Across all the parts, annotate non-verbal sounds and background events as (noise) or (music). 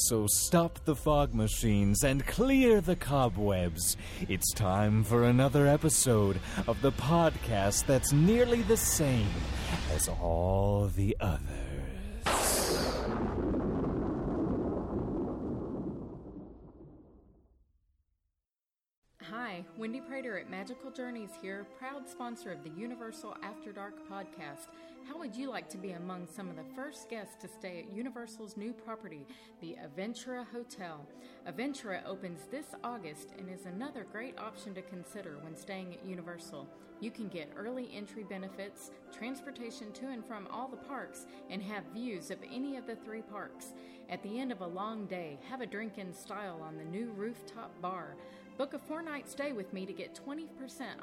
So stop the fog machines and clear the cobwebs. It's time for another episode of the podcast that's nearly the same as all the others. Hi, Wendy Prater at Magical Journeys here, proud sponsor of the Universal After Dark podcast. How would you like to be among some of the first guests to stay at Universal's new property, the Aventura Hotel? Aventura opens this August and is another great option to consider when staying at Universal. You can get early entry benefits, transportation to and from all the parks, and have views of any of the three parks. At the end of a long day, have a drink in style on the new rooftop bar. Book a four night stay with me to get 20%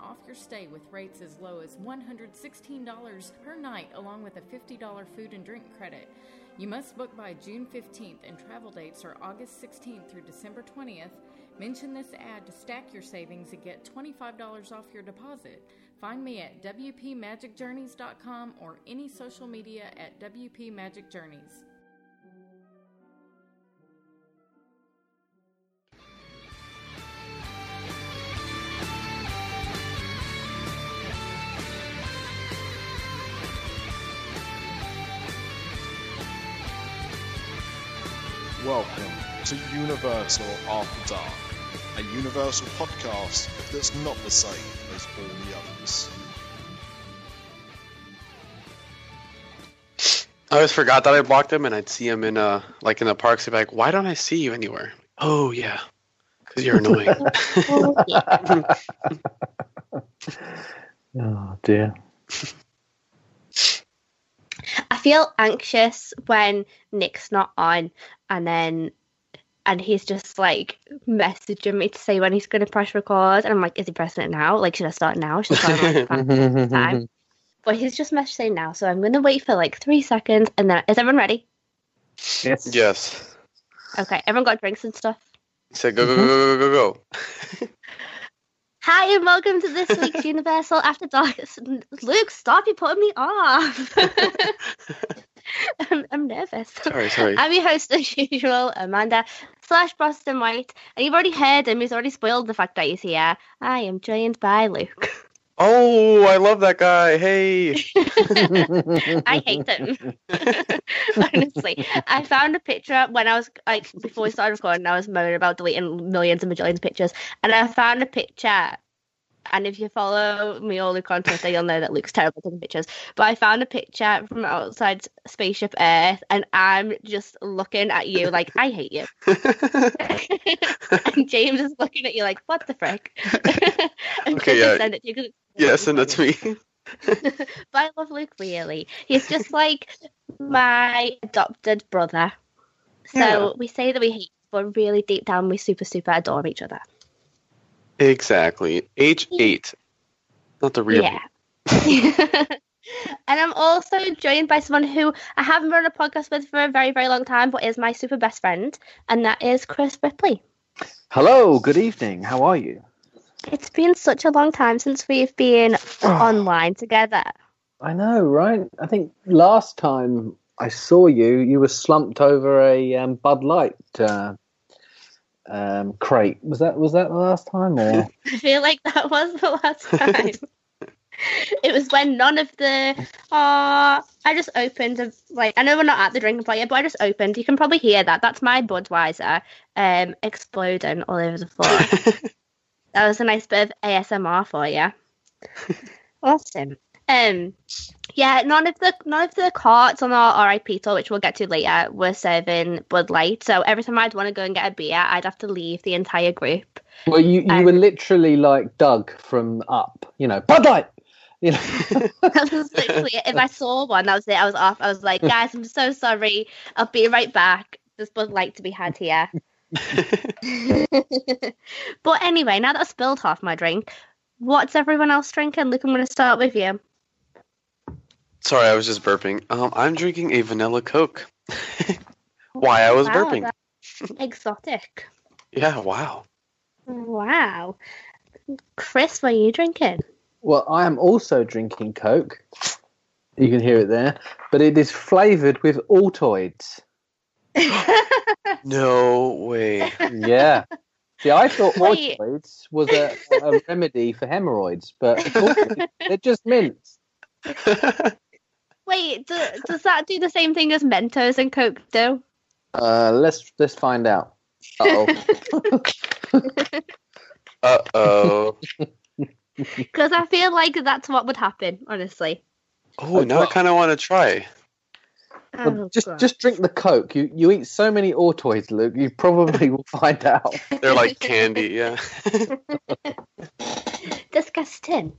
off your stay with rates as low as $116 per night, along with a $50 food and drink credit. You must book by June 15th, and travel dates are August 16th through December 20th. Mention this ad to stack your savings and get $25 off your deposit. Find me at WPMagicJourneys.com or any social media at WPMagicJourneys. Welcome to Universal After Dark, a Universal podcast that's not the same as all the others. I always forgot that I blocked him, and I'd see him in uh like in the parks. He'd be like, "Why don't I see you anywhere?" Oh yeah, because you're annoying. (laughs) Oh dear. I feel anxious when Nick's not on, and then and he's just like messaging me to say when he's going to press record, and I'm like, is he pressing it now? Like, should I start now? Should I start like (laughs) time? But he's just messaging now, so I'm going to wait for like three seconds, and then is everyone ready? Yes. yes. Okay, everyone got drinks and stuff. He said, "Go go go go go go." go. Hi and welcome to this week's Universal After Dark. Luke, stop! You're putting me off. (laughs) (laughs) (laughs) I'm, I'm nervous. Sorry, sorry. I'm your host as usual, Amanda slash Boston White, and you've already heard him. He's already spoiled the fact that he's here. I am joined by Luke. (laughs) Oh, I love that guy. Hey. (laughs) I hate him. Honestly, I found a picture when I was like before we started recording. I was moaning about deleting millions and millions of pictures, and I found a picture. And if you follow me all the content, you'll know that Luke's terrible taking pictures. But I found a picture from outside Spaceship Earth, and I'm just looking at you like I hate you. (laughs) and James is looking at you like, what the frick? (laughs) Okay, yeah. send it to you 'cause yeah, send that to me. (laughs) but I love Luke really. He's just like my adopted brother. So Yeah. we say that we hate, but really deep down we super super adore each other. Exactly. H eight, not the real. Yeah. (laughs) and I'm also joined by someone who I haven't run a podcast with for a very very long time, but is my super best friend, and that is Chris Ripley. Hello. Good evening. How are you? It's been such a long time since we've been (sighs) online together. I know, right? I think last time I saw you, you were slumped over a um, Bud Light uh, um, crate. Was that was that the last time? Or (laughs) I feel like that was the last (laughs) time. it was when none of the. Uh, I just opened a like. I know we're not at the drinking part yet, but I just opened. You can probably hear that. That's my Budweiser um exploding all over the floor. (laughs) that was a nice bit of ASMR for you. Awesome. Um, yeah, none of the none of the carts on our RIP tour, which we'll get to later, were serving Bud Light. So every time I'd want to go and get a beer, I'd have to leave the entire group. well, you you were Um, literally like Doug from Up. You know, Bud Light. You know. (laughs) that was literally it. If I saw one, that was it. I was off. I was like, guys, I'm so sorry. I'll be right back. There's Bud Light to be had here. (laughs) (laughs) but anyway, now that I've spilled half my drink, what's everyone else drinking? Luke, I'm going to start with you. Sorry, I was just burping. Um, I'm drinking a vanilla Coke. (laughs) Why I was Wow, burping? Exotic. (laughs) Yeah, wow. Wow. Chris, what are you drinking? Well, I am also drinking Coke. You can hear it there, but it is flavoured with Altoids. (laughs) No way. Yeah. See, I thought Wait. Altoids was a, a remedy for hemorrhoids, but Altoids, they're just mints. Wait, do, does that do the same thing as Mentos and Coke do? Uh, let's let's find out. Oh, (laughs) Uh oh. Because (laughs) I feel like that's what would happen, honestly. Oh, now I kind of want to try. Oh, just God. just drink the Coke. You you eat so many Altoids, Luke. You probably will find out. (laughs) They're like candy, yeah. Disgusting.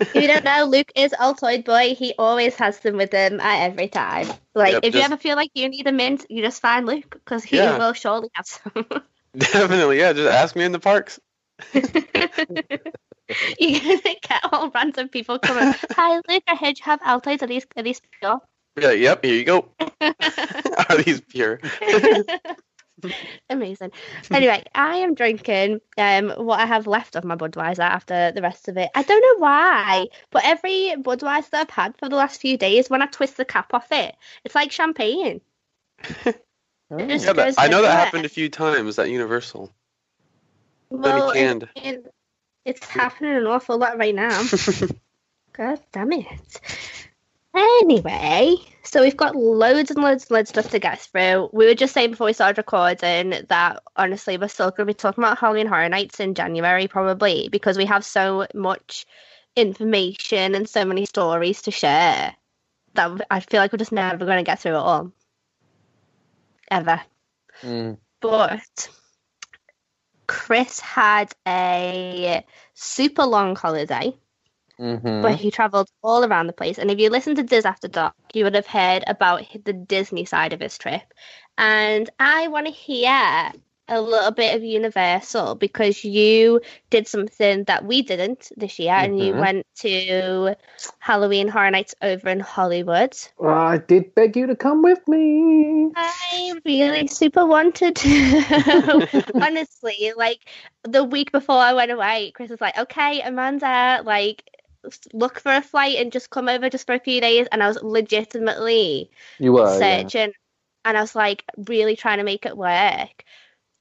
if you don't know, (laughs) Luke is Altoid boy. He always has them with him at every time. Like, Yep, if you just- you ever feel like you need a mint, you just find Luke because he Yeah. will surely have some. (laughs) Definitely, yeah. Just ask me in the parks. (laughs) You're gonna get all random people coming. Hi, Luke. I heard you have Altoids. Are these are these pure? Yeah, yep, here you go. Are these pure? (laughs) Amazing. Anyway, I am drinking um what I have left of my Budweiser after the rest of it. I don't know why, but every Budweiser that I've had for the last few days, when I twist the cap off it, it's like champagne. (laughs) It Yeah, that, goes I know that everywhere. happened a few times at Universal. Well, it- it- it's happening an awful lot right now. (laughs) God damn it. Anyway, so we've got loads and loads and loads of stuff to get through. We were just saying before we started recording that honestly, we're still going to be talking about Halloween Horror Nights in January, probably, because we have so much information and so many stories to share that I feel like we're just never going to get through it all. Ever. Mm. But Chris had a super long holiday Mhm. where he travelled all around the place. And if you listen to Diz After Dark, you would have heard about the Disney side of his trip. And I want to hear a little bit of Universal because you did something that we didn't this year, and you Mhm. went to Halloween Horror Nights over in Hollywood. Well, I did beg you to come with me. I really super wanted to. (laughs) Honestly, like the week before I went away, Chris was like, "Okay, Amanda, like look for a flight and just come over just for a few days." And I was legitimately You were. yeah. searching, and I was like really trying to make it work.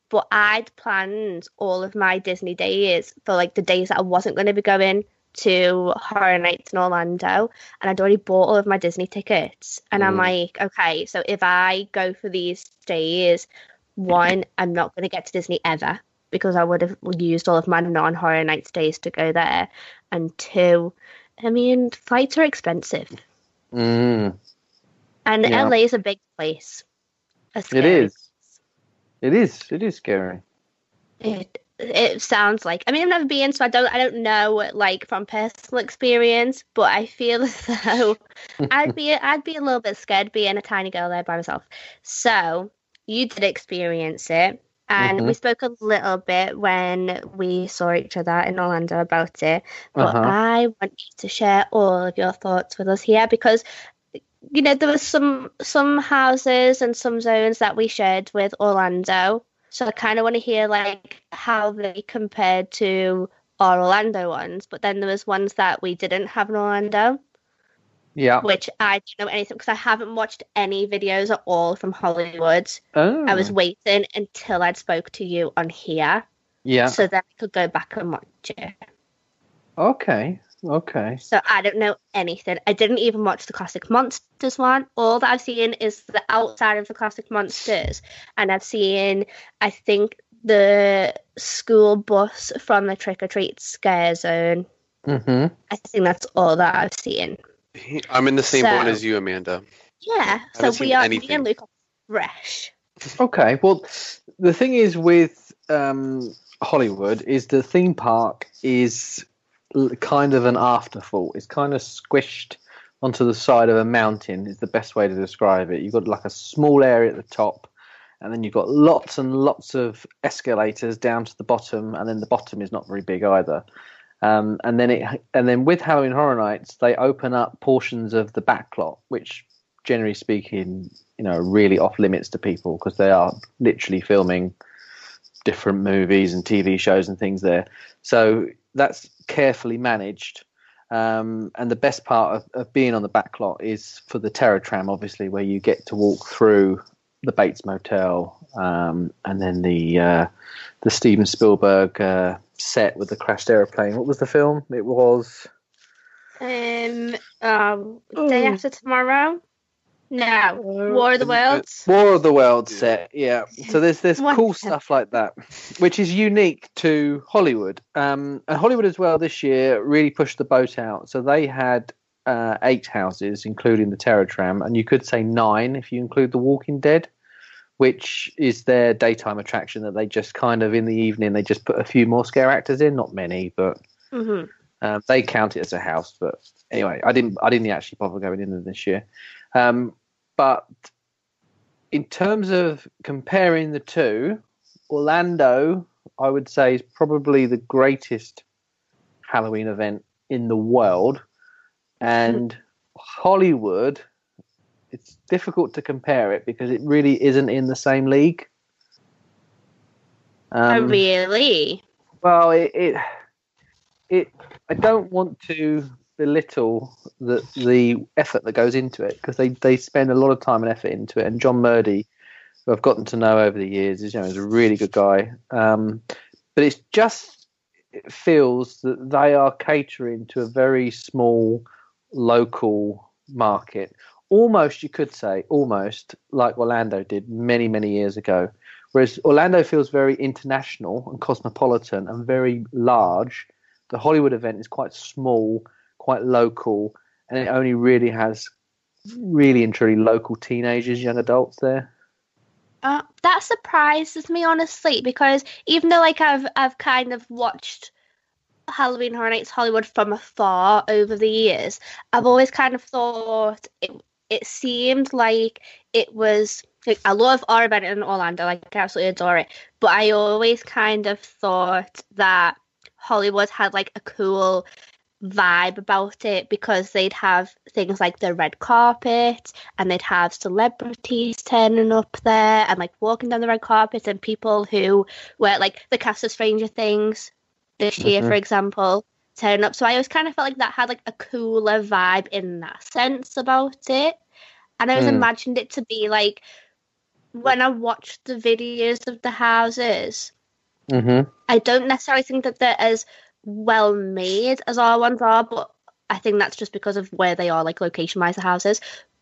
But I'd planned all of my Disney days for like the days that I wasn't going to be going to Horror Nights in Orlando, and I'd already bought all of my Disney tickets. And I'm Mm. like, okay, so if I go for these days, one, I'm not going to get to Disney ever because I would have used all of my non Horror Nights days to go there, and two, I mean, flights are expensive, Mm. and Yeah. LA is a big place. A It is. It is. It is scary. It it sounds like I mean I've never been, so I don't I don't know like from personal experience, but I feel (laughs) as though I'd be I'd be a little bit scared being a tiny girl there by myself. So you did experience it, and Mhm. we spoke a little bit when we saw each other in Orlando about it. But Uh-huh. I want you to share all of your thoughts with us here because you know there were some some houses and some zones that we shared with Orlando. So I kind of want to hear like how they compared to our Orlando ones, but then there was ones that we didn't have in Orlando, Yeah. which I don't know anything because I haven't watched any videos at all from Hollywood. Oh. I was waiting until I'd spoke to you on here, Yeah. so that I could go back and watch it. Okay. Okay. So I don't know anything. I didn't even watch the classic monsters one. All that I've seen is the outside of the classic monsters, and I've seen, I think, the school bus from the trick or treat scare zone. hmm I think that's all that I've seen. I'm in the same boat So- as you, Amanda. Yeah. So we seen are me anything. and Luke are fresh. Okay. Well, the thing is with um, Hollywood is the theme park is kind of an afterthought. It's kind of squished onto the side of a mountain. Is the best way to describe it. You've got like a small area at the top, and then you've got lots and lots of escalators down to the bottom, and then the bottom is not very big either. Um, and then it, and then with Halloween Horror Nights, they open up portions of the backlot, which, generally speaking, you know, really off limits to people because they are literally filming different movies and TV shows and things there. So that's carefully managed. Um, and the best part of, of being on the backlot is for the Terror Tram, obviously, where you get to walk through the Bates Motel um, and then the uh, the Steven Spielberg uh, set with the crashed aeroplane. What was the film? It was. Um, um, day after tomorrow. No, War of the Worlds. War of the Worlds set, yeah. So there's there's What? cool stuff like that, which is unique to Hollywood. Um, and Hollywood as well this year really pushed the boat out. So they had uh, eight houses, including the Terror Tram, and you could say nine if you include the Walking Dead, which is their daytime attraction that they just kind of in the evening they just put a few more scare actors in, not many, but hmm um, they count it as a house, but anyway, I didn't. I didn't actually bother going in there this year. Um, but in terms of comparing the two, Orlando, I would say, is probably the greatest Halloween event in the world, and (laughs) Hollywood. It's difficult to compare it because it really isn't in the same league. oh, Um, really? well, it, it, it. I don't want to belittle the the effort that goes into it because they they spend a lot of time and effort into it. And John Murdy, who I've gotten to know over the years, is you know is a really good guy. Um, but it's just it feels that they are catering to a very small local market. Almost, you could say, almost like Orlando did many, many years ago. Whereas Orlando feels very international and cosmopolitan and very large, the Hollywood event is quite small, quite local, and it only really has really and truly local teenagers, young adults there. Uh, that surprises me honestly because even though like I've I've kind of watched Halloween Horror Nights Hollywood from afar over the years, I've always kind of thought it it seemed like it was like I love event in Orlando, like I absolutely adore it. But I always kind of thought that Hollywood had like a cool vibe about it because they'd have things like the red carpet and they'd have celebrities turning up there and like walking down the red carpet and people who were like the cast of Stranger Things this year, Mhm. for example, turning up. So I always kind of felt like that had like a cooler vibe in that sense about it. And I always Mm. imagined it to be like when I watched the videos of the houses, Mm-hmm. I don't necessarily think that they're as well made as our ones are, but I think that's just because of where they are, like location wise, the houses.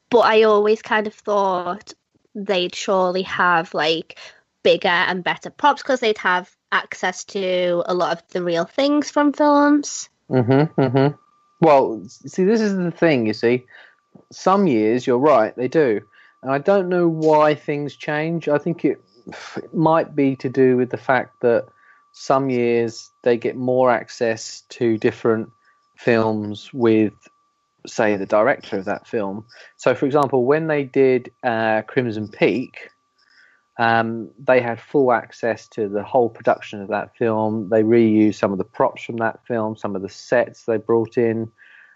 But I always kind of thought they'd surely have like bigger and better props because they'd have access to a lot of the real things from films. Mm-hmm. Mm-hmm. Well, see, this is the thing. You see, some years you're right, they do, and I don't know why things change. I think it, it might be to do with the fact that some years they get more access to different films with, say, the director of that film. So, for example, when they did uh, Crimson Peak. Um, they had full access to the whole production of that film. They reused some of the props from that film, some of the sets they brought in.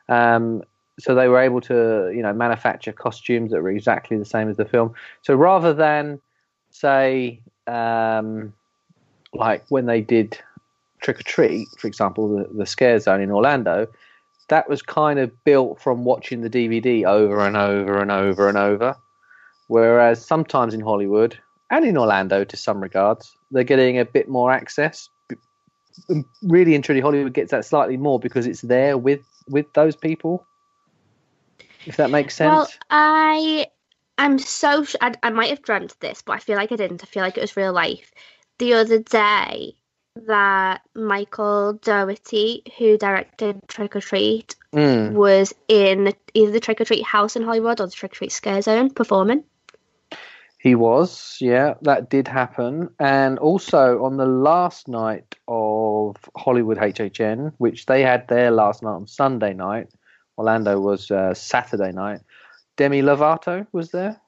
Um, so they were able to, you know, manufacture costumes that were exactly the same as the film. So rather than say, um, like when they did Trick or Treat, for example, the, the Scare Zone in Orlando, that was kind of built from watching the DVD over and over and over and over. Whereas sometimes in Hollywood and in Orlando, to some regards, they're getting a bit more access. Really and truly, Hollywood gets that slightly more because it's there with with those people. If that makes sense. Well, I I'm so sh- I, I might have dreamt this, but I feel like I didn't. I feel like it was real life. The other day that Michael Dougherty, who directed Trick or Treat, Mm. was in either the Trick or Treat house in Hollywood or the Trick or Treat Scare Zone performing. He was, yeah, that did happen. And also on the last night of Hollywood HHN, which they had their last night on Sunday night, Orlando was uh, Saturday night. Demi Lovato was there.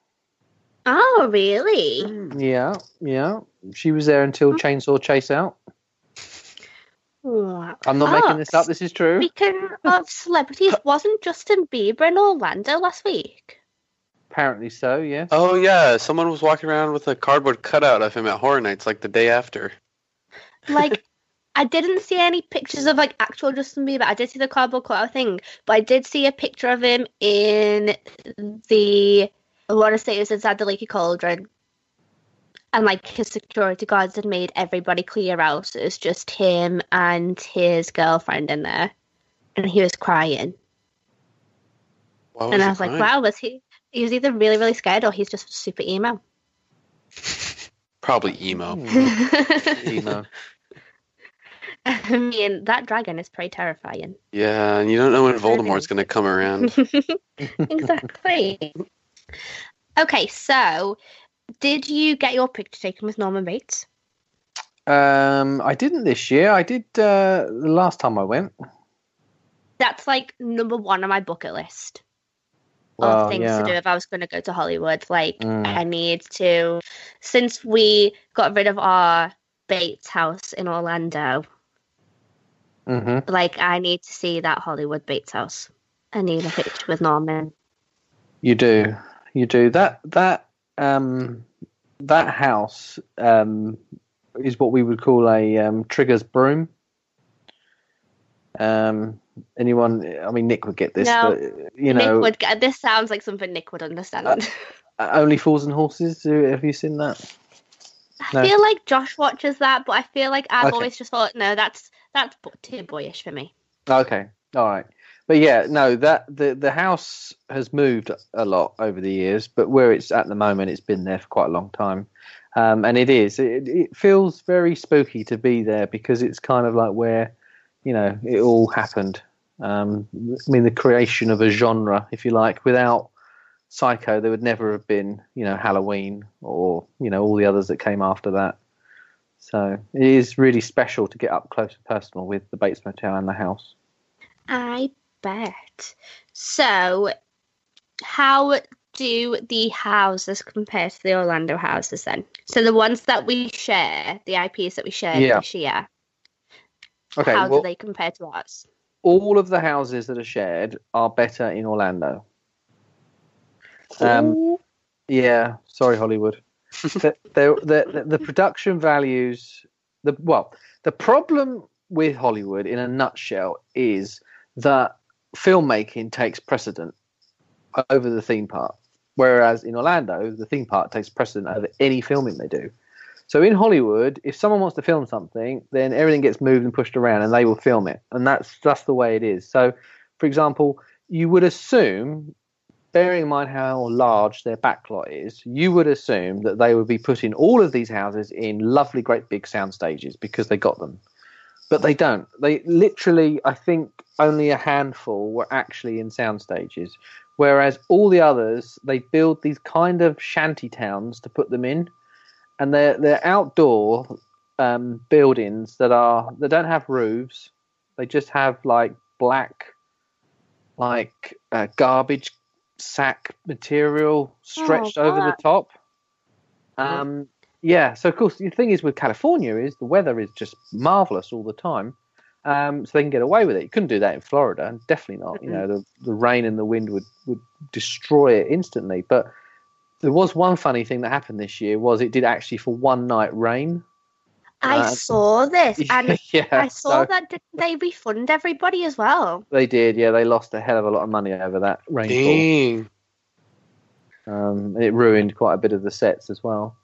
Oh, really? Yeah, yeah. She was there until Chainsaw Chase Out. I'm not Oh, making this up. This is true. Speaking of celebrities, (laughs) wasn't Justin Bieber in Orlando last week? Apparently so. Yes. Oh yeah, someone was walking around with a cardboard cutout of him at Horror Nights like the day after. Like, I didn't see any pictures of like actual Justin Bieber. I did see the cardboard cutout thing, but I did see a picture of him in the. I want to say it was inside the Leaky Cauldron. And like his security guards had made everybody clear out. So it was just him and his girlfriend in there. And he was crying. Why and I was like, crying? wow, was he he was either really, really scared or he's just super emo. Probably emo. (laughs) Emo. (laughs) (laughs) I mean, that dragon is pretty terrifying. Yeah, and you don't know when Voldemort's gonna come around. (laughs) (laughs) exactly. okay, so did you get your picture taken with Norman Bates? Um, I didn't this year. I did uh, the last time I went. That's like number one on my bucket list Well, of things yeah. to do if I was going to go to Hollywood. Like, Mm. I need to, since we got rid of our Bates house in Orlando, hmm like, I need to see that Hollywood Bates house. I need a picture with Norman. You do. You do. That that um that house um is what we would call a um, Trigger's broom. Um, anyone? I mean, Nick would get this, No. but you know, Nick would get this. Sounds like something Nick would understand. Uh, only fools and horses. Have you seen that? no. I feel like Josh watches that, but I feel like I've Okay. always just thought, no, that's that's too boyish for me. Okay, all right. But yeah, no, that the the house has moved a lot over the years, but where it's at the moment, it's been there for quite a long time, um, and it is. It, it feels very spooky to be there because it's kind of like where, you know, it all happened. Um, I mean, the creation of a genre, if you like, without Psycho, there would never have been, you know, Halloween or you know all the others that came after that. So it is really special to get up close and personal with the Bates Motel and the house. I bet. So, how do the houses compare to the Orlando houses then? So the ones that we share, the IPs that we share Yeah. this year, Okay, how well, do they compare to ours? all of the houses that are shared are better in Orlando. Um, yeah, sorry, Hollywood. The, the, the, production values, the well, the problem with Hollywood, in a nutshell, is that filmmaking takes precedent over the theme park, whereas in Orlando, the theme park takes precedent over any filming they do. So in Hollywood, if someone wants to film something, then everything gets moved and pushed around, and they will film it, and that's that's the way it is. So, for example, you would assume, bearing in mind how large their backlot is, you would assume that they would be putting all of these houses in lovely, great big sound stages because they got them, but they don't. They literally, I think, only a handful were actually in sound stages, whereas all the others they build these kind of shanty towns to put them in and they're they're outdoor um, buildings that are they don't have roofs. They just have like black, like uh, garbage sack material stretched over the top. Um, yeah. So of course the thing is with California is the weather is just marvelous all the time. Um, so they can get away with it. You couldn't do that in Florida, and definitely not. You know, the, the rain and the wind would, would destroy it instantly. But there was one funny thing that happened this year was it did actually for one night rain. I Uh, saw this, (laughs) and yeah, I saw so that did they refund everybody as well. they did. Yeah, they lost a hell of a lot of money over that rainfall, Dang. um, it ruined quite a bit of the sets as well.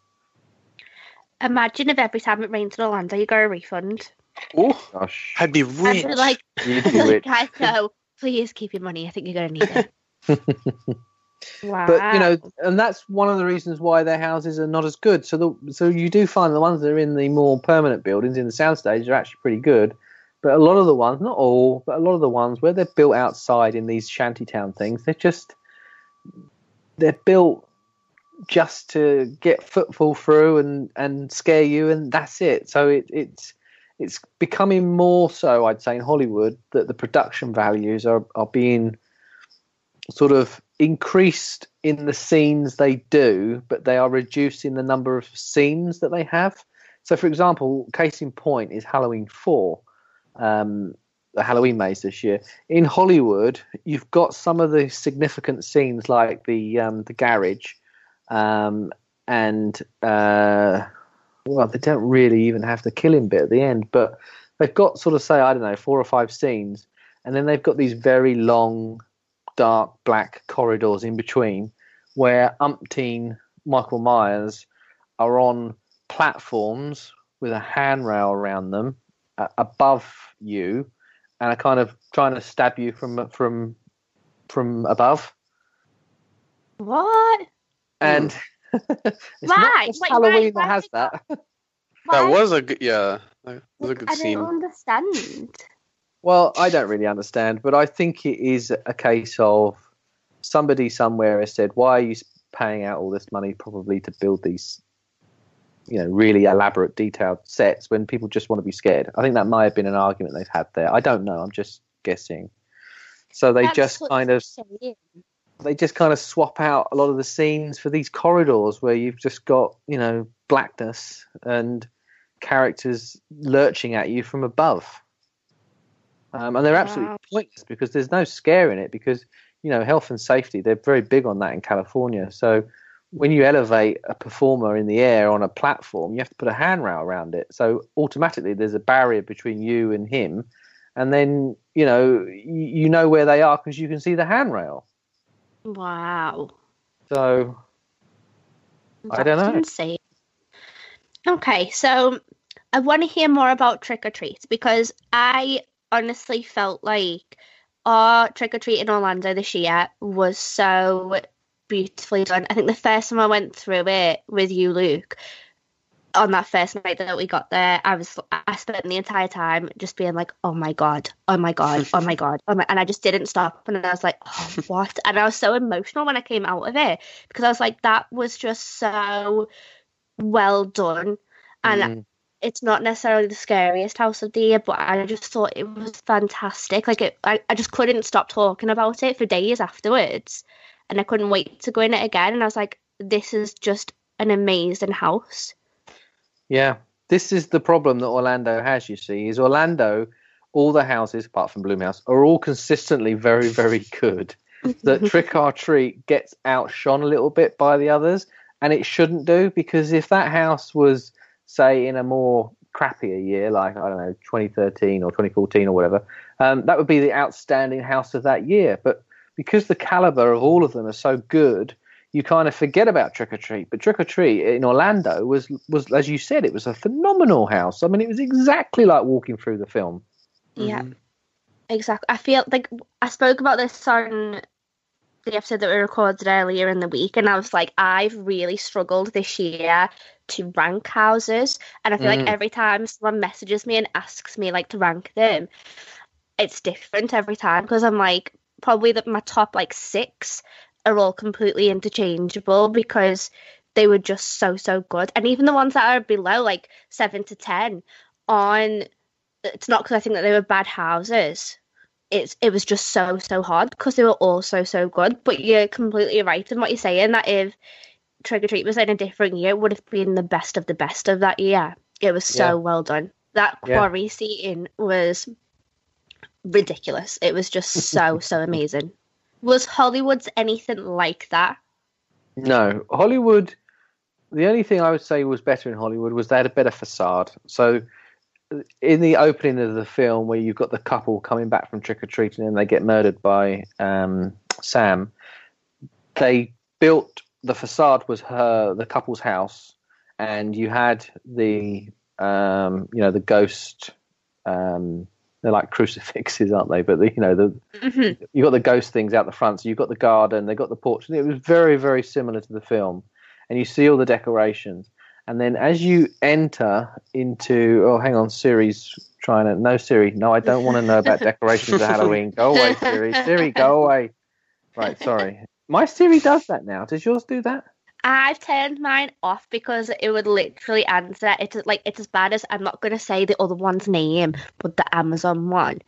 Imagine if every time it rains in Orlando, you got a refund. Oh, Gosh, I'd be I'd be like, (laughs) you'd be rich. (laughs) guys, no, please keep your money. I think you're gonna need it. Wow. But you know, and that's one of the reasons why their houses are not as good. So the so you do find the ones that are in the more permanent buildings in the soundstage are actually pretty good. But a lot of the ones, not all, but a lot of the ones where they're built outside in these shantytown things, they're just they're built just to get footfall through and and scare you, and that's it. So it, it's it's becoming more so, I'd say, in Hollywood that the production values are are being sort of increased in the scenes they do, but they are reducing the number of scenes that they have. So, for example, case in point is Halloween 4. um, the Halloween maze this year. In Hollywood, you've got some of the significant scenes like the um, the garage, um, and uh, well, they don't really even have the killing bit at the end, but they've got sort of say I don't know four or five scenes, and then they've got these very long, dark black corridors in between where umpteen Michael Myers are on platforms with a handrail around them uh, above you and are kind of trying to stab you from from from above. What? And (laughs) it's Why? not just Wait, Halloween why- that (laughs) has why- that. That was a good, yeah, that was a good I scene. don't understand. Well, I don't really understand, but I think it is a case of somebody somewhere has said, "Why are you paying out all this money, probably to build these, you know, really elaborate, detailed sets when people just want to be scared?" I think that might have been an argument they've had there. I don't know. I'm just guessing. So they That's just kind of saying. they just kind of swap out a lot of the scenes for these corridors where you've just got you know blackness and characters lurching at you from above um, and they're absolutely Wow. pointless because there's no scare in it because you know health and safety they're very big on that in california so when you elevate a performer in the air on a platform you have to put a handrail around it so automatically there's a barrier between you and him and then you know you, know where they are because you can see the handrail Wow. so I don't know. Insane. Okay, so I want to hear more about trick or treat because I honestly felt like our trick or treat in Orlando this year was so beautifully done. I think the first time I went through it with you, Luke, on that first night that we got there, I was I spent the entire time just being like, oh my god, oh my god, oh my god, oh my, and I just didn't stop, and I was like, oh, (laughs) what? And I was so emotional when I came out of it because I was like, that was just so well done, and Mm. It's not necessarily the scariest house of the year, but I just thought it was fantastic. Like it, I, I just couldn't stop talking about it for days afterwards, and I couldn't wait to go in it again. And I was like, this is just an amazing house. Yeah, this is the problem that Orlando has. You see, is Orlando, all the houses apart from Blumhouse are all consistently very, very good. (laughs) that Trick or Treat gets outshone a little bit by the others, and it shouldn't do because if that house was, say, in a more crappier year, like I don't know, 2013 or 2014 or whatever, um, that would be the outstanding house of that year. But because the caliber of all of them are so good, you kind of forget about Trick or Treat. But Trick or Treat in Orlando was was as you said, it was a phenomenal house. I mean, it was exactly like walking through the film. Yeah, exactly. I feel like I spoke about this on the episode that we recorded earlier in the week, and I was like, I've really struggled this year to rank houses, and I feel Mm. like every time someone messages me and asks me like to rank them, it's different every time because I'm like probably that my top like six are all completely interchangeable because they were just so so good, and even the ones that are below like seven to ten on it's not because I think that they were bad houses. It's it was just so so hard because they were all so so good. But you're completely right in what you're saying that if Trick or Treat was in a different year, it would have been the best of the best of that year. It was so Yeah. well done. That Yeah. quarry seating was ridiculous. It was just so (laughs) so amazing. Was Hollywood's anything like that? No, Hollywood. The only thing I would say was better in Hollywood was they had a better facade. So, in the opening of the film, where you've got the couple coming back from trick or treating and they get murdered by um, Sam, they built the facade was her the couple's house, and you had the um, you know the ghost. Um, they're like (laughs) crucifixes, aren't they? But the, you know the Mhm. you got the ghost things out the front, so you've got the garden, they got the porch. and It was very, very similar to the film, and you see all the decorations. And then as you enter into, oh, hang on, Siri's trying to, no, Siri, no, I don't want to know about decorations of Halloween. Go away, Siri. Siri, go away. Right, sorry. My Siri does that now. Does yours do that? I've turned mine off because it would literally answer. It's like it's as bad as I'm not going to say the other one's name, but the Amazon one.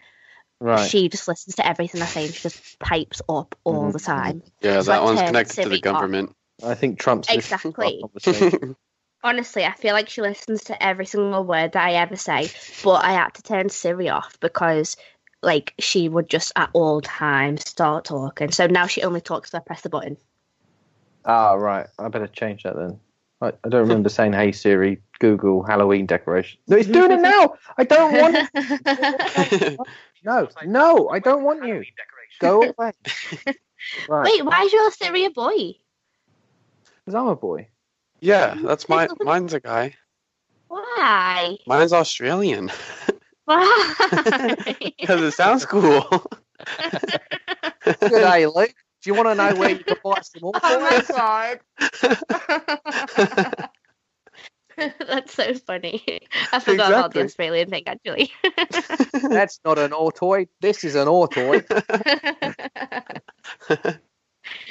Right. She just listens to everything I say and she just pipes up all Mhm. the time. Yeah, So that I one's turned connected to the Siri off. government. I think Trump's listening (laughs) to our Exactly. Conversation. honestly, I feel like she listens to every single word that I ever say, but I had to turn Siri off because like she would just at all times start talking. So now she only talks if I press the button. Ah, right. I better change that then. I, I don't remember saying, "Hey Siri, Google Halloween decoration." No, it's doing it now. I don't want it. (laughs) No, no, I don't want you. Go away. (laughs) Right, Wait, why is your Siri a boy? because I'm a boy. Yeah, that's my mine's a guy. Why? Mine's Australian Why? (laughs) because it sounds cool. Good day, (laughs) Luke. Do you want to know where you can buy some (laughs) more? oh my toys? god. That's so funny. I forgot about the Exactly. Australian thing actually. That's not an Ortoid. This is an Ortoid.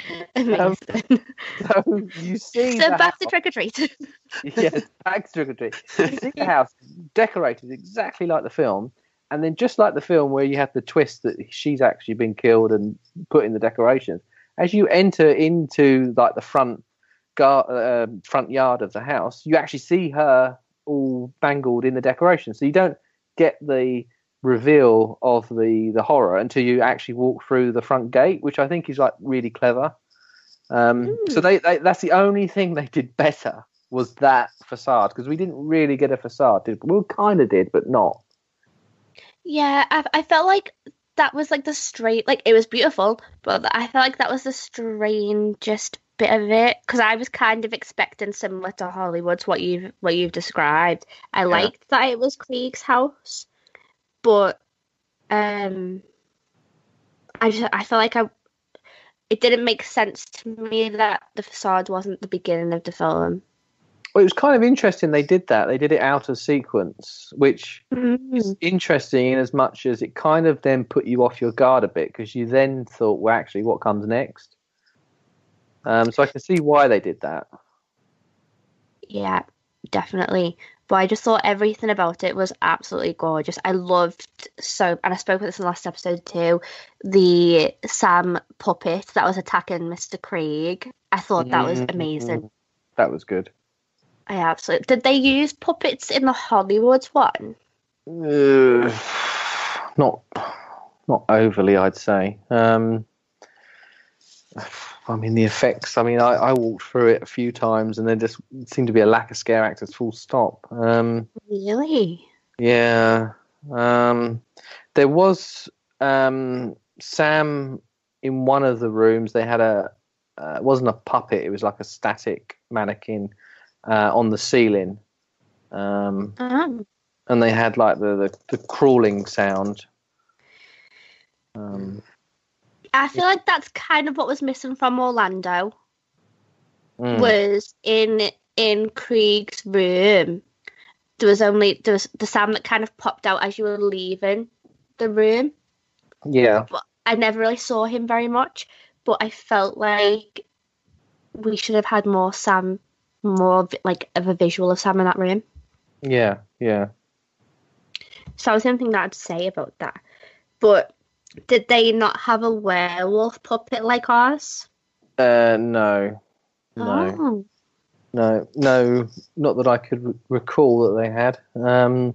(laughs) Amazing. So you see so back to trick or treat. (laughs) yes, back to trick or treat. You see the (laughs) house decorated exactly like the film, and then just like the film where you have the twist that she's actually been killed and put in the decorations. As you enter into like the front gar- uh, front yard of the house, you actually see her all bangled in the decorations. So you don't get the reveal of the the horror until you actually walk through the front gate, which I think is like really clever. Um, So they, they that's the only thing they did better was that facade because we didn't really get a facade. Did we? we kind of did, but not. Yeah, I, I felt like that was like the straight, like it was beautiful, but I felt like that was the strangest bit of it because I was kind of expecting similar to Hollywood's what you've what you've described. I liked that it was Kreeg's house, but um, I just I felt like I it didn't make sense to me that the facade wasn't the beginning of the film. Well, it was kind of interesting. They did that. They did it out of sequence, which Mm-hmm. is interesting in as much as it kind of then put you off your guard a bit because you then thought, well, actually, what comes next? Um, so I can see why they did that. Yeah, definitely. But I just thought everything about it was absolutely gorgeous. I loved so, and I spoke about this in the last episode too. The Sam puppet that was attacking Mr. Craig. I thought that was Mhm. amazing. That was good. I absolutely did. They use puppets in the Hollywood one? Uh, not, not overly, I'd say. Um, I mean, the effects. I mean, I, I walked through it a few times, and there just seemed to be a lack of scare actors. Full stop. Um, Really? yeah. Um, there was um, Sam in one of the rooms. They had a. Uh, it wasn't a puppet. It was like a static mannequin uh, on the ceiling. Um, Oh. and they had like the, the, the crawling sound. Um, I feel like that's kind of what was missing from Orlando. mm, Was in in Kreeg's room. There was only there was the Sam that kind of popped out as you were leaving the room. yeah, But I never really saw him very much, but I felt like we should have had more Sam, more of, like of a visual of Sam in that room. yeah, yeah. So that was the only thing that I'd say about that. But did they not have a werewolf puppet like ours? Uh, no, no, Oh. no, no. Not that I could re- recall that they had. Um,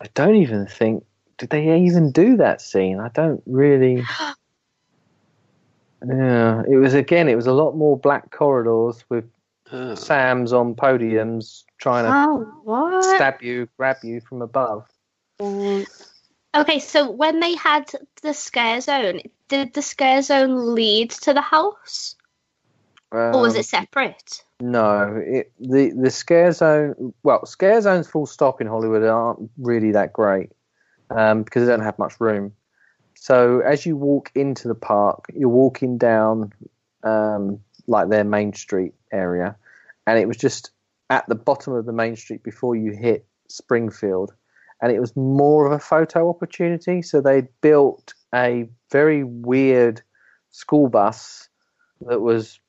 I don't even think. Did they even do that scene? I don't really. (gasps) Yeah, it was again. It was a lot more black corridors with Oh. Sam's on podiums trying to Oh, what? stab you, grab you from above. Okay, so when they had the scare zone, did the scare zone lead to the house, or was Um, it separate? No, it, the the scare zone. Well, scare zones full stop in Hollywood aren't really that great um, because they don't have much room. So as you walk into the park, you're walking down um, like their main street area, and it was just at the bottom of the main street before you hit Springfield, and it was more of a photo opportunity. So they built a very weird school bus that was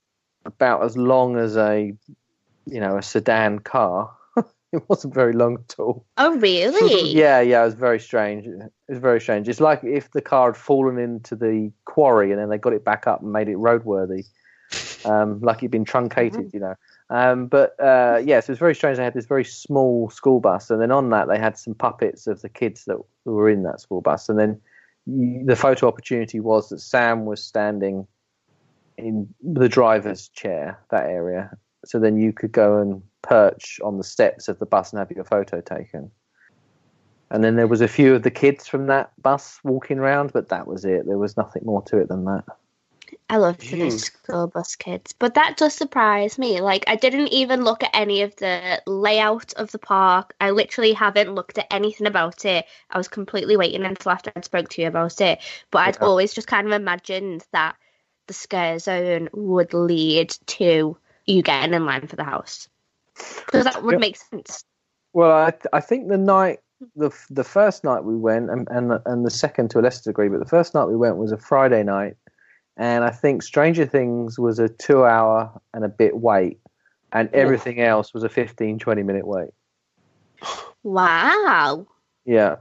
about as long as a you know a sedan car. (laughs) it wasn't very long at all. Oh, really? yeah, yeah, it was very strange. It was very strange. It's like if the car had fallen into the quarry and then they got it back up and made it roadworthy, (laughs) um, like it'd been truncated, you know. Um, but uh, yes, it was very strange. They had this very small school bus, and then on that they had some puppets of the kids that were in that school bus. And then the photo opportunity was that Sam was standing in the driver's chair, that area. So then you could go and perch on the steps of the bus and have your photo taken. And then there was a few of the kids from that bus walking around, but that was it. There was nothing more to it than that. I love the Mm. do school bus kids, but that does surprise me. Like, I didn't even look at any of the layout of the park. I literally haven't looked at anything about it. I was completely waiting until after I spoke to you about it. But I'd Yeah. always just kind of imagined that the scare zone would lead to you getting in line for the house. Because that would make sense. Well, I, I think the night, the the first night we went, and, and and the second to a lesser degree, but the first night we went was a Friday night, and I think Stranger Things was a two hour and a bit wait, and everything else was a 15, 20 minute wait. Wow. Yeah,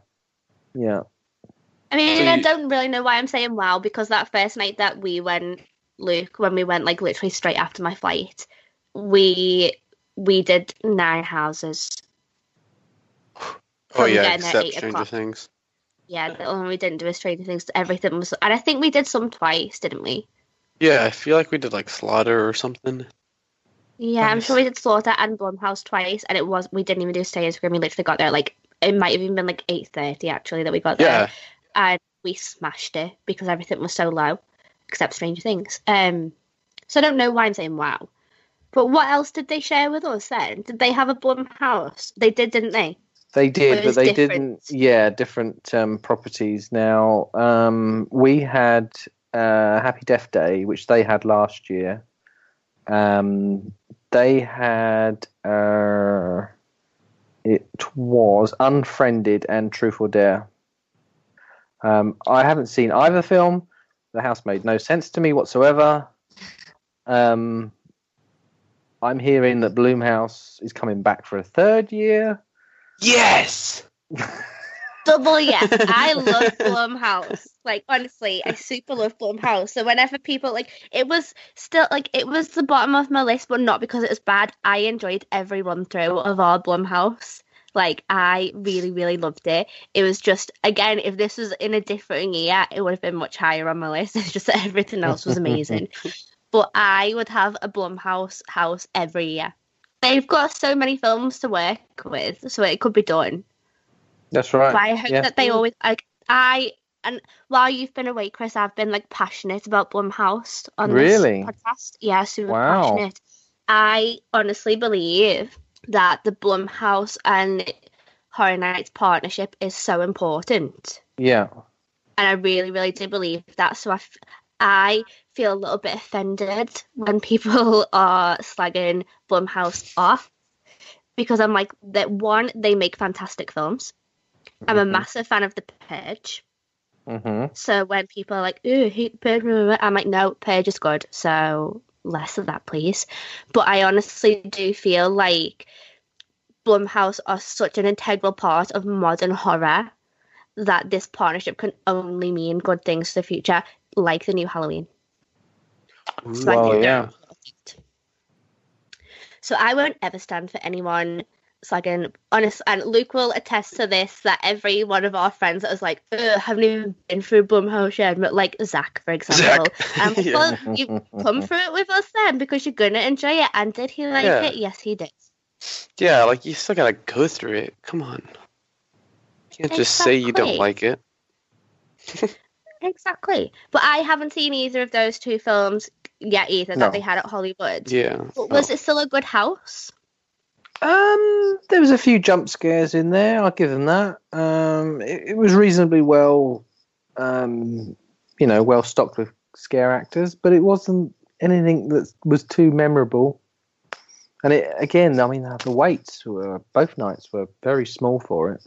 yeah. I mean, So I don't really know why I'm saying wow because that first night that we went, Luke, when we went like literally straight after my flight, we we did nine houses. Oh yeah, except Stranger o'clock. Things. Yeah, the only we didn't do is Stranger Things. Everything was, and I think we did some twice, didn't we? Yeah, I feel like we did like Slaughter or something. Yeah, I'm sure we did Slaughter and Blumhouse twice, and it was we didn't even do Stay and Scream. We literally got there like it might have even been like eight thirty actually that we got there. Yeah, and we smashed it because everything was so low, except Stranger Things. Um, so I don't know why I'm saying wow. But what else did they share with us then? Did they have a Blumhouse? They did, didn't they? They did, but they different. didn't. Yeah, different um, properties. Now, um, we had uh, Happy Death Day, which they had last year. Um, they had uh, it was Unfriended and Truth or Dare. Um, I haven't seen either film. The house made no sense to me whatsoever. Um, I'm hearing that Blumhouse is coming back for a third year. Yes. Double yes. (laughs) I love Blumhouse. Like honestly, I super love Blumhouse. So whenever people like it was still like it was the bottom of my list, but not because it was bad. I enjoyed every run through of our Blumhouse. Like I really, really loved it. It was just again, if this was in a different year, it would have been much higher on my list. (laughs) It's just that everything else was amazing. (laughs) but I would have a Blumhouse house every year. They've got so many films to work with, so it could be done. That's right. I hope yeah. that they always like I and while you've been away, Chris, I've been like passionate about Blumhouse on Really? this podcast. Yeah, super Wow. passionate. I honestly believe that the Blumhouse and Horror Nights partnership is so important, Yeah. and I really, really do believe that. So I, f- I feel a little bit offended when people (laughs) are slagging Blumhouse off because I'm like that. One, they make fantastic films. I'm a Mhm. massive fan of The Purge. hmm So when people are like, ooh, hate Purge, blah, blah," I'm like, no, Purge is good. So less of that, please. But I honestly do feel like Blumhouse are such an integral part of modern horror that this partnership can only mean good things for the future, like the new Halloween. So I Well, think yeah. So I won't ever stand for anyone slagging honest and Luke will attest to this that every one of our friends that was like, haven't even been through Blumhouse yet, but like Zach, for example. (laughs) Zach. Um, Yeah. well, you come through it with us then because you're gonna enjoy it. And did he like Yeah. it? Yes, he did. Yeah, like you still gotta go through it. Come on. You can't just say you don't like it. (laughs) Exactly. But I haven't seen either of those two films yet either No. that they had at Hollywood. Yeah. But was Oh. it still a good house? Um, there was a few jump scares in there. I'll give them that. Um, it, it was reasonably well, um, you know, well stocked with scare actors, but it wasn't anything that was too memorable. And it again, I mean, the weights were both nights were very small for it.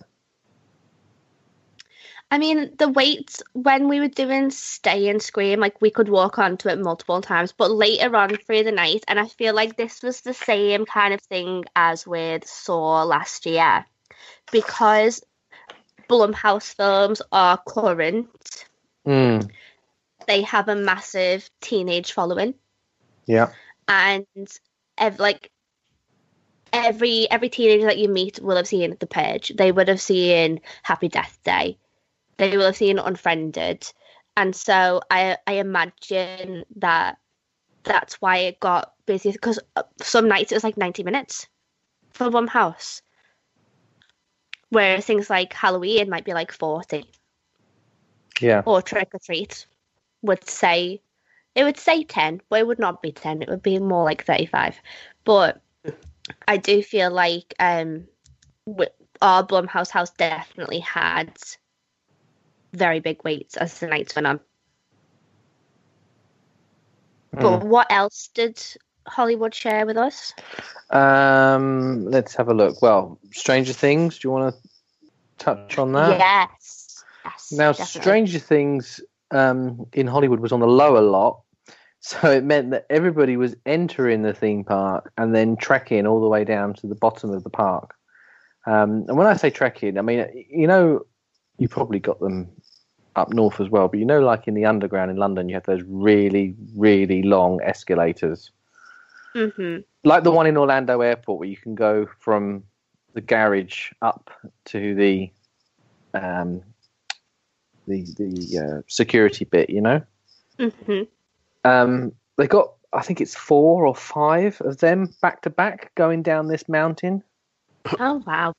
I mean, the waits when we were doing Stay and Scream, like we could walk onto it multiple times, but later on through the night, and I feel like this was the same kind of thing as with Saw last year, because Blumhouse films are current, Mm, they have a massive teenage following, yeah. and ev- like every every teenager that you meet will have seen The Purge. They would have seen Happy Death Day. They will have seen Unfriended, and so I I imagine that that's why it got busy because some nights it was like ninety minutes for one house, whereas things like Halloween might be like forty. Yeah. or Trick or Treat would say it would say 10 but it would not be 10 it would be more like 35 but i do feel like um our blumhouse house definitely had very big weights as the nights went on but what else did hollywood share with us Um, let's have a look. Well, Stranger Things. Do you want to touch on that? yes yes Now, definitely. Stranger Things um, in Hollywood was on the lower lot, so it meant that everybody was entering the theme park and then trekking all the way down to the bottom of the park. Um, and when I say trekking, I mean you know you probably got them up north as well, but you know, like in the underground in London, you have those really, really long escalators, Mhm. like the one in Orlando Airport, where you can go from the garage up to the um, the the uh, security bit. You know, Mhm. um, they got I think it's four or five of them back to back going down this mountain. oh wow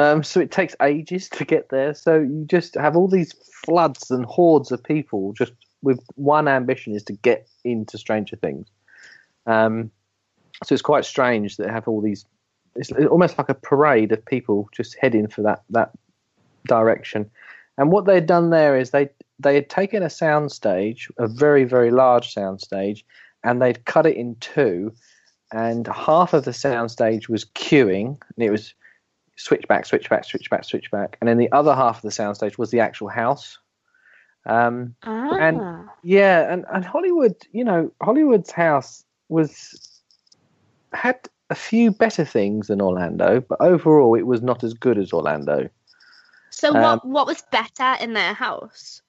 Um, so it takes ages to get there. So you just have all these floods and hordes of people just with one ambition is to get into Stranger Things. Um, so it's quite strange that they have all these. It's almost like a parade of people just heading for that that direction. And what they'd done there is they they had taken a sound stage, a very very large sound stage, and they'd cut it in two. And half of the sound stage was queuing, and it was switch back, switch back, switch back, switch back, and then the other half of the soundstage was the actual house. Um, ah. yeah, and, and Hollywood, you know, Hollywood's house was had a few better things than Orlando, but overall it was not as good as Orlando. so um, what what was better in their house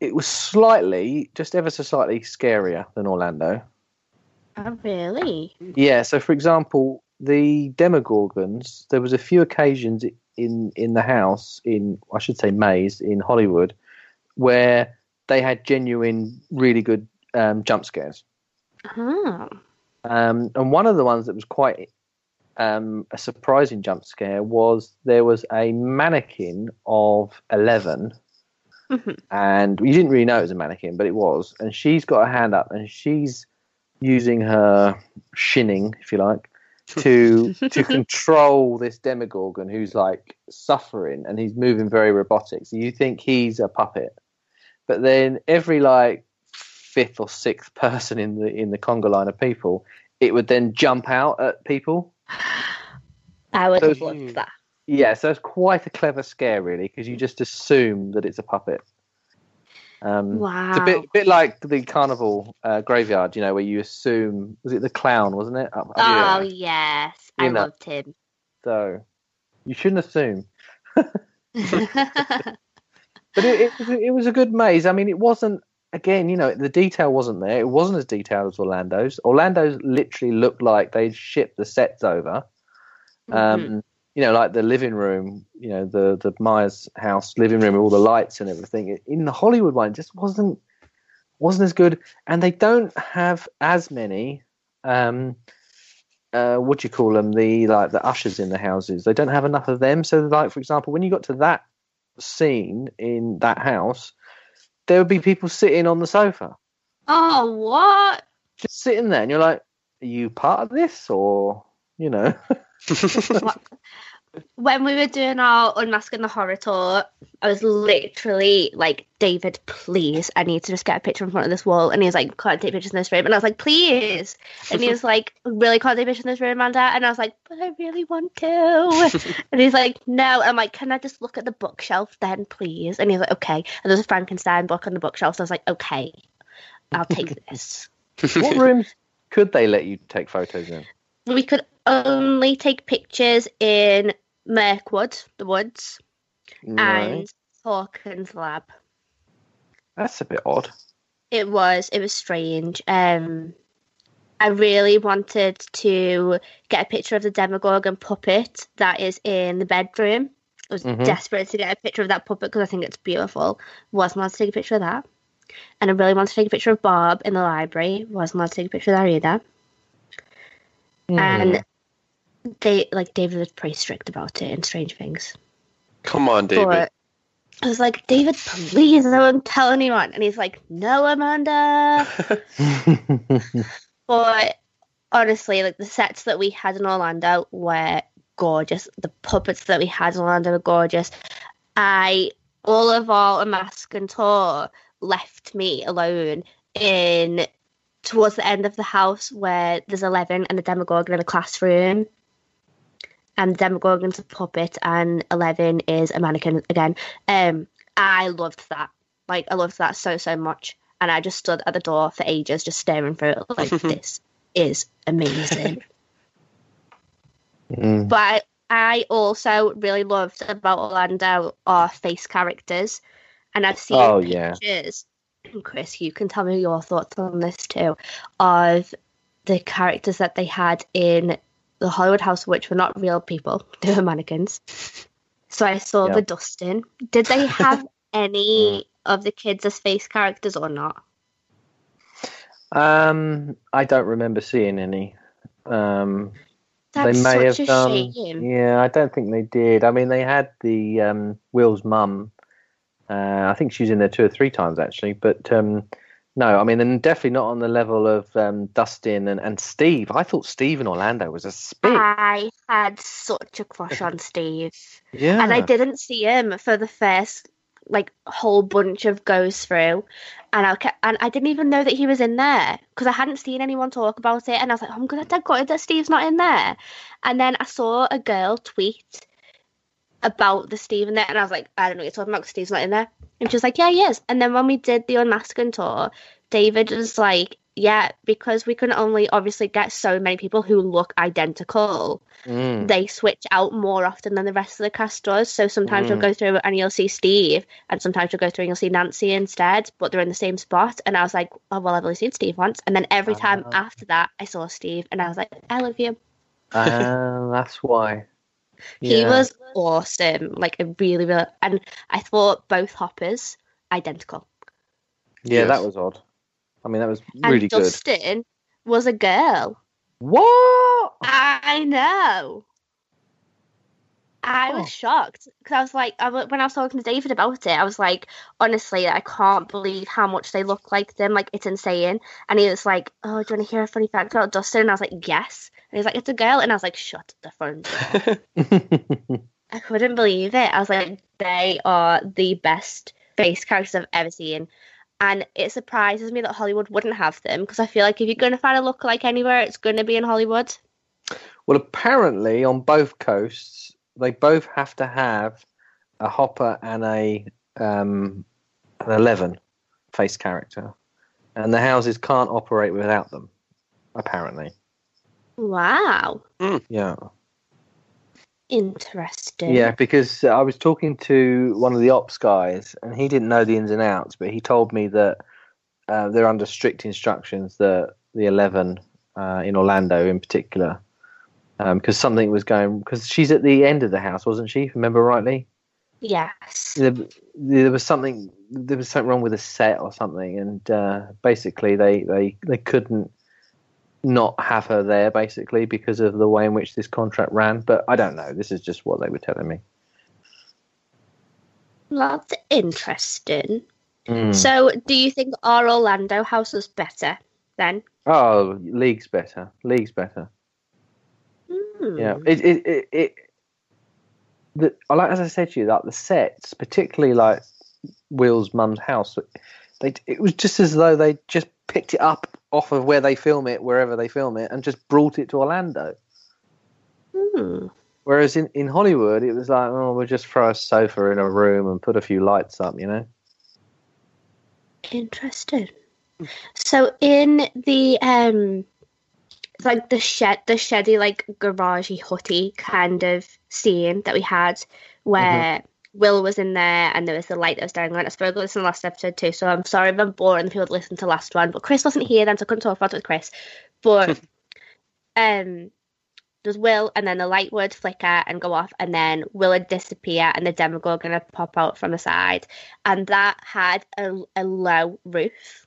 It was slightly, just ever so slightly scarier than Orlando. oh really Yeah, so for example, the Demogorgons, there was a few occasions in in the house in I should say Maze in Hollywood where they had genuine really good um, jump scares. oh. Um, and one of the ones that was quite um, a surprising jump scare was there was a mannequin of 11 Mhm. and you didn't really know it was a mannequin but it was and she's got her hand up and she's using her shinning if you like to (laughs) to control this demogorgon who's like suffering and he's moving very robotic. So you think he's a puppet. But then every like fifth or sixth person in the in the conga line of people it would then jump out at people. I would have So- loved that. yeah so it's quite a clever scare really because you just assume that it's a puppet um Wow. it's a bit bit like the carnival uh, graveyard you know where you assume was it the clown wasn't it Up- up Oh here. yes, I You know. loved him. so you shouldn't assume (laughs) (laughs) but it, it, was- it was a good maze. I mean, it wasn't again, you know, the detail wasn't there. It wasn't as detailed as Orlando's. Orlando's literally looked like they'd shipped the sets over. Um, Mhm. You know, like the living room, you know, the the Myers house living room with all the lights and everything. In the Hollywood one, it just wasn't wasn't as good. And they don't have as many. Um, uh, what do you call them? The like the ushers in the houses. They don't have enough of them. So, like for example, when you got to that scene in that house, there would be people sitting on the sofa, Oh what? just sitting there, and you're like, "Are you part of this, or you know?" (laughs) When we were doing our unmasking the horror tour, I was literally like, David, please, I need to just get a picture in front of this wall. And he was like, can't take pictures in this room. And I was like, please. And he was (laughs) like, really can't take pictures in this room, Amanda. And I was like, but I really want to. (laughs) and he's like, no. And I'm like, can I just look at the bookshelf then, please? And he's like, okay. And there's a Frankenstein book on the bookshelf. So I was like, okay, I'll take (laughs) this. what rooms could they let you take photos in? We could only take pictures in Mirkwood, the woods, and Hawkins Lab. That's a bit odd. It was it was strange. Um, I really wanted to get a picture of the Demogorgon puppet that is in the bedroom. I was Mhm. desperate to get a picture of that puppet because I think it's beautiful. Wasn't allowed to take a picture of that. And I really wanted to take a picture of Bob in the library. Wasn't allowed to take a picture of that either. Hmm. And they like David was pretty strict about it in Strange Things. Come on, David. But I was like, David, please don't tell anyone. And he's like, No, Amanda. (laughs) But honestly, like the sets that we had in Orlando were gorgeous. The puppets that we had in Orlando were gorgeous. I all of our mask and tour left me alone in towards the end of the house where there's eleven and the Demogorgon in a classroom. And the Demogorgon's a puppet and Eleven is a mannequin again. Um I loved that. Like I loved that so so much. And I just stood at the door for ages just staring through it like (laughs) this is amazing. (laughs) Mm. But I, I also really loved about Orlando are face characters, and I've seen Oh, pictures. And Chris, you can tell me your thoughts on this too, of the characters that they had in the Hollywood House, which were not real people; (laughs) they were mannequins. So I saw Yeah. the Dustin. Did they have (laughs) any of the kids as face characters or not? Um, I don't remember seeing any. Um, That's they may such have a done. shame. Yeah, I don't think they did. I mean, they had the um, Will's mum. Uh, I think she was in there two or three times actually, but um, no, I mean, and definitely not on the level of um, Dustin and, and Steve. I thought Steve in Orlando was a spit. I had such a crush on Steve. yeah, and I didn't see him for the first like whole bunch of goes through, and I kept, and I didn't even know that he was in there because I hadn't seen anyone talk about it, and I was like, oh, I'm gonna dead gutted that Steve's not in there, and then I saw a girl tweet about the Steve in there, and I was like, I don't know what you're talking about 'cause Steve's not in there, and she was like, yeah, he is, and then when we did the unmasking tour, David was like. Yeah, because we can only obviously get so many people who look identical Mm. they switch out more often than the rest of the cast does. So sometimes you'll Mm. go through and you'll see Steve, and sometimes you'll go through and you'll see Nancy instead, but they're in the same spot. And I was like, oh, well, I've only seen Steve once. And then every time Ah. after that, I saw Steve, and I was like, I love you. Ah, that's why. He was awesome. Like, a really, really. And I thought both Hoppers identical. Yeah, Yes. that was odd. I mean, that was And really good. Dustin was a girl. What? I know. I Oh. was shocked because I was like, I, when I was talking to David about it, I was like, honestly, I can't believe how much they look like them. Like, it's insane. And he was like, Oh, do you want to hear a funny fact about Dustin? And I was like, Yes. And he's like, It's a girl. And I was like, Shut the front. (laughs) I couldn't believe it. I was like, They are the best face characters I've ever seen. And it surprises me that Hollywood wouldn't have them because I feel like if you're going to find a lookalike anywhere, it's going to be in Hollywood. Well, apparently on both coasts, they both have to have a Hopper and a um, an Eleven face character, and the houses can't operate without them. Apparently, Wow. yeah, Interesting. yeah. Because uh, I was talking to one of the ops guys, and he didn't know the ins and outs, but he told me that uh, they're under strict instructions that the Eleven uh, in Orlando, in particular, because something was going. Because she's at the end of the house, wasn't she? Remember rightly. Yes. there, there was something there was something wrong with the set or something and uh, basically they, they they couldn't not have her there basically because of the way in which this contract ran but i don't know this is just what they were telling me That's interesting. Mm. So, do you think our Orlando house was better then? oh league's better league's better Hmm. yeah it it it, it the, like as i said to you like the sets particularly like will's mum's house they it was just as though they just picked it up off of where they film it wherever they film it and just brought it to orlando Hmm. Whereas in, in Hollywood, it was like, oh, we'll just throw a sofa in a room and put a few lights up, you know? Interesting. So, in the um, like the shed, the sheddy, like garagey, hutty kind of scene that we had, where Will was in there and there was the light that was dying on. I spoke about this in the last episode too, so I'm sorry if I'm boring the people that listened to last one. But Chris wasn't here then, so I couldn't talk about it with Chris. But (laughs) um, there's Will, and then the light would flicker and go off, and then Will would disappear, and the Demogorgon pop out from the side, and that had a, a low roof.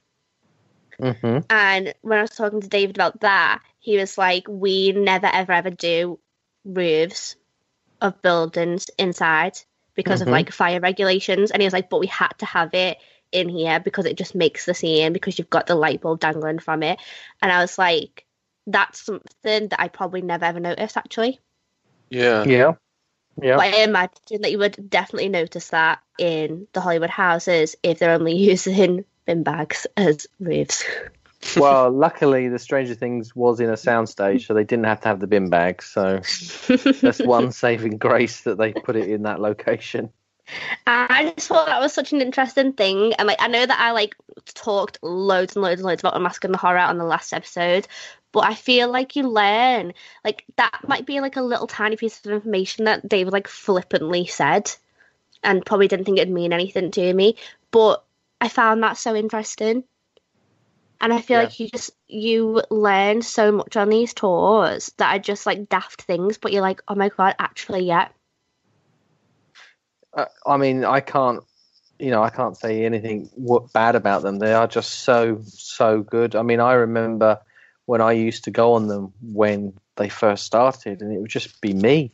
Hmm And when I was talking to David about that, he was like, "We never ever ever do roofs of buildings inside because Mhm. of like fire regulations." And he was like, "But we had to have it in here because it just makes the scene because you've got the light bulb dangling from it." And I was like, "That's something that I probably never ever noticed actually." Yeah. Yeah. Yeah. But I imagine that you would definitely notice that in the Hollywood houses if they're only (laughs) using bin bags as roofs. (laughs) well, luckily, the Stranger Things was in a soundstage, so they didn't have to have the bin bags. So that's one (laughs) saving grace that they put it in that location. I just thought that was such an interesting thing, and like I know that I like talked loads and loads and loads about Unmasking the Horror on the last episode, but I feel like you learn like that might be like a little tiny piece of information that David like flippantly said, and probably didn't think it'd mean anything to me, but I found that so interesting, and I feel Yeah. like you just you learn so much on these tours that are just like daft things, but you're like, oh my god, actually, yeah. Uh, I mean, I can't, you know, I can't say anything bad about them. They are just so so good. I mean, I remember when I used to go on them when they first started, and it would just be me.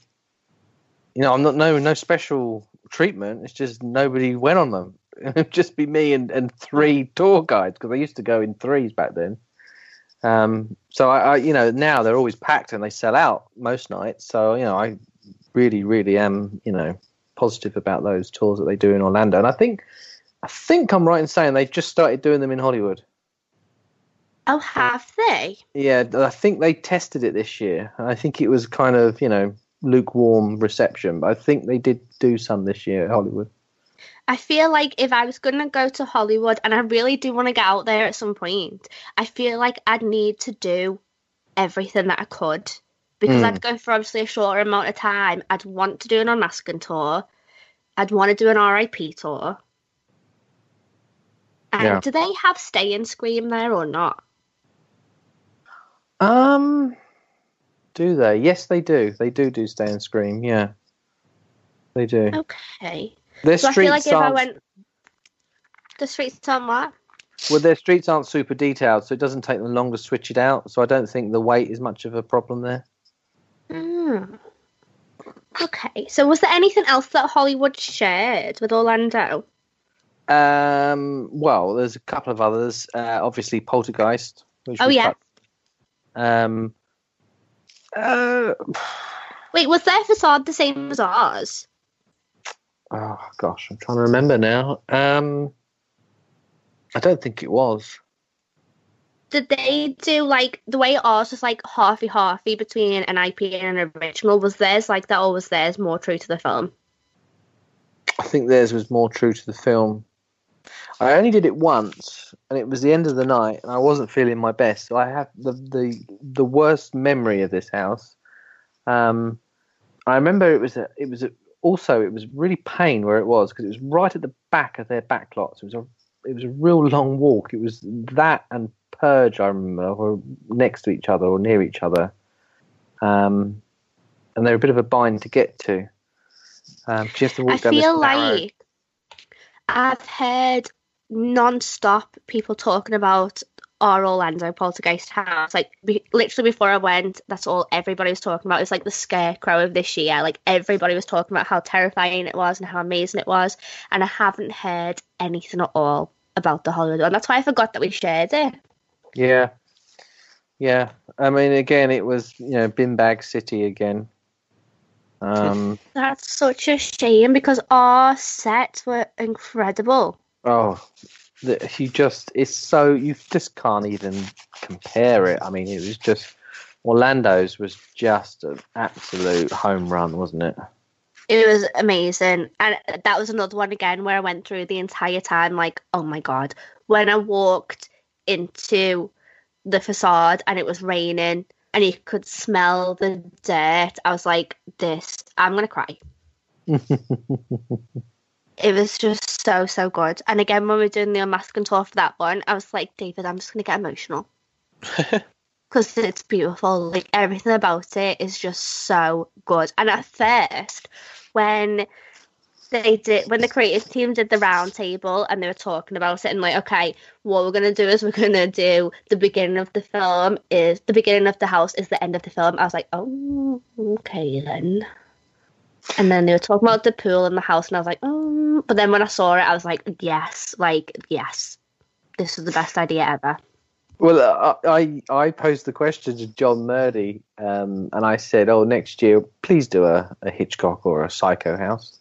You know, I'm not no no special treatment. It's just nobody went on them. It'd (laughs) just be me and, and three tour guides because I used to go in threes back then. Um, so I, I, you know, now they're always packed and they sell out most nights. So you know, I really, really am, you know, positive about those tours that they do in Orlando. And I think, I think I'm right in saying they've just started doing them in Hollywood. Oh, have they? Yeah, I think they tested it this year. I think it was kind of, you know, lukewarm reception, but I think they did do some this year at Hollywood. I feel like if I was going to go to Hollywood and I really do want to get out there at some point, I feel like I'd need to do everything that I could because Mm. I'd go for obviously a shorter amount of time. I'd want to do an unmasking tour. I'd want to do an RIP tour. And Yeah. do they have Stay and Scream there or not? Um, do they? Yes, they do. They do do Stay and Scream. Yeah, they do. Okay. Their So I streets feel like if I aren't went. The streets aren't what? well. Their streets aren't super detailed, so it doesn't take them long to switch it out. So I don't think the weight is much of a problem there. Hmm. Okay. So was there anything else that Hollywood shared with Orlando? Um, well, there's a couple of others. Uh, obviously, Poltergeist. Which Oh, yeah. touched- Um. Uh, Wait, was their facade the same as ours? Oh gosh, I'm trying to remember now. Um, I don't think it was. Did they do like the way ours was like halfy halfy between an IP and an original? Was theirs like that, or was theirs more true to the film? I think theirs was more true to the film. I only did it once, and it was the end of the night, and I wasn't feeling my best. So I have the the the worst memory of this house. Um, I remember it was a, it was a, also it was really pain where it was because it was right at the back of their back lot. It was a it was a real long walk. It was that and Purge I remember were next to each other or near each other, um, and they're a bit of a bind to get to. Um, 'cause you have to walk I down feel narrow- like I've heard non-stop people talking about our Orlando Poltergeist house. Like be, literally before I went, that's all everybody was talking about. It's like the scarecrow of this year. Like everybody was talking about how terrifying it was and how amazing it was, and I haven't heard anything at all about the Hollywood and That's why I forgot that we shared it. Yeah, yeah. I mean, again, it was you know bin bag city again. Um. That's such a shame because our sets were incredible. oh, the, you just it's so you just can't even compare it. I mean, it was just Orlando's was just an absolute home run, wasn't it? It was amazing. And that was another one again where I went through the entire time like, oh my god. When I walked into the facade and it was raining and you could smell the dirt, I was like, this, I'm gonna cry. (laughs) It was just so, so good. And again, when we were doing the unmasking tour for that one, I was like, David, I'm just gonna get emotional. (laughs) because it's beautiful. Like everything about it is just so good. And at first, when they did when the creative team did the round table and they were talking about it and like okay what we're going to do is we're going to do the beginning of the film is the beginning of the house is the end of the film i was like oh okay then and then they were talking about the pool and the house and i was like oh but then when i saw it i was like yes like yes this is the best idea ever Well, I I I posed the question to John Murdy, um, and I said, "Oh, next year, please do a, a Hitchcock or a Psycho house."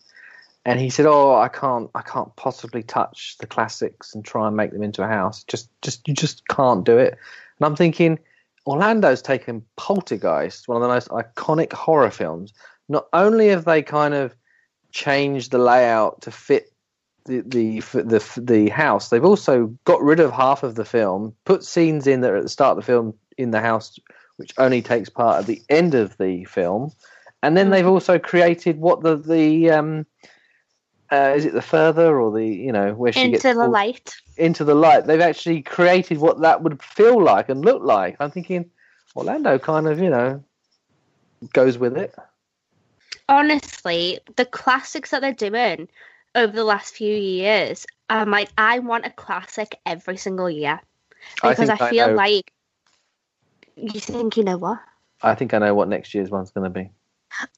And he said, "Oh, I can't, I can't possibly touch the classics and try and make them into a house. Just, just you just can't do it." And I'm thinking, Orlando's taken Poltergeist, one of the most iconic horror films. Not only have they kind of changed the layout to fit the the the the house. They've also got rid of half of the film, put scenes in that are at the start of the film in the house, which only takes part at the end of the film, and then they've also created what the the um, uh, is it the further or the you know where she into gets the pulled light into the light. They've actually created what that would feel like and look like. I'm thinking Orlando kind of you know goes with it. Honestly, the classics that they're doing over the last few years, I'm like, I want a classic every single year because I, I feel know- like you think you know what? I think I know what next year's one's going to be.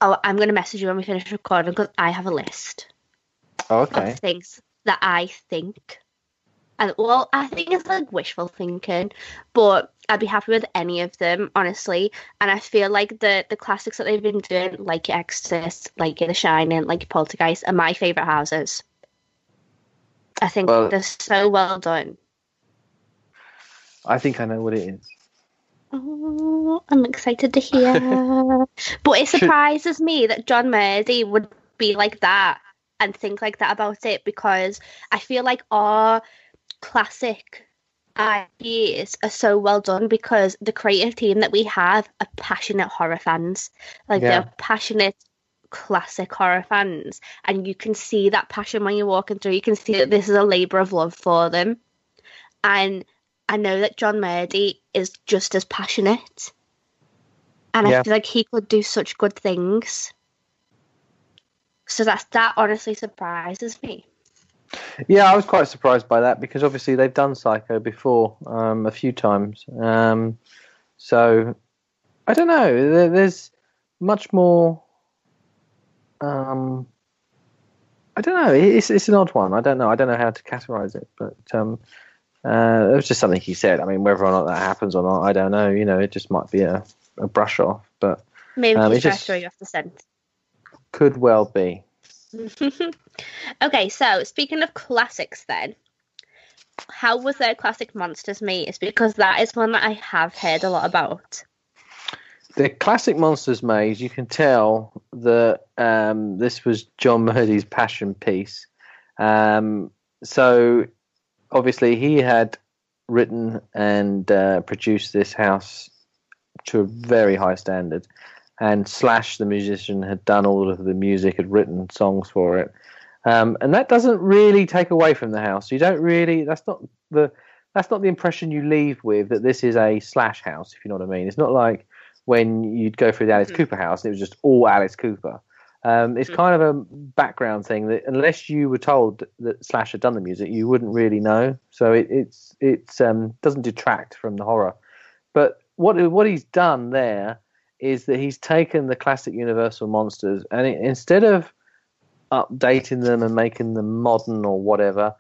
Oh, I'm gonna message you when we finish recording because I have a list Oh, okay. of things that I think. And well, I think it's like wishful thinking, but I'd be happy with any of them, honestly. And I feel like the the classics that they've been doing, like Exorcist, like The Shining, like Poltergeist, are my favorite houses. I think Well- they're so well done. I think I know what it is. Oh, I'm excited to hear. (laughs) but it surprises me that John Murdy would be like that and think like that about it because I feel like our classic ideas are so well done because the creative team that we have are passionate horror fans. Like Yeah. they're passionate classic horror fans and you can see that passion when you're walking through. You can see that this is a labour of love for them. And I know that John Murdy is just as passionate. And Yeah. I feel like he could do such good things. So that's that honestly surprises me. Yeah, I was quite surprised by that because obviously they've done Psycho before um, a few times. Um, so I don't know. There, there's much more. Um, I don't know. It's it's an odd one. I don't know. I don't know how to categorize it, but um, uh, it was just something he said. I mean, whether or not that happens or not, I don't know. You know, it just might be a, a brush off, but Maybe Um, he's it trying to just- throw you off the scent. could well be. (laughs) okay, so speaking of classics, then, how was their classic monsters made? Because that is one that I have heard a lot about. the classic monsters maze you can tell that um, this was john murdy's passion piece um, so obviously he had written and uh, produced this house to a very high standard and slash the musician had done all of the music had written songs for it um, and that doesn't really take away from the house you don't really that's not the that's not the impression you leave with that this is a slash house if you know what i mean it's not like when you'd go through the Alice Mhm. Cooper house, and it was just all Alice Cooper. Um, it's Mhm. kind of a background thing that unless you were told that Slash had done the music, you wouldn't really know. So it, it's it's um, doesn't detract from the horror. But what what he's done there is that he's taken the classic Universal monsters and it, instead of updating them and making them modern or whatever,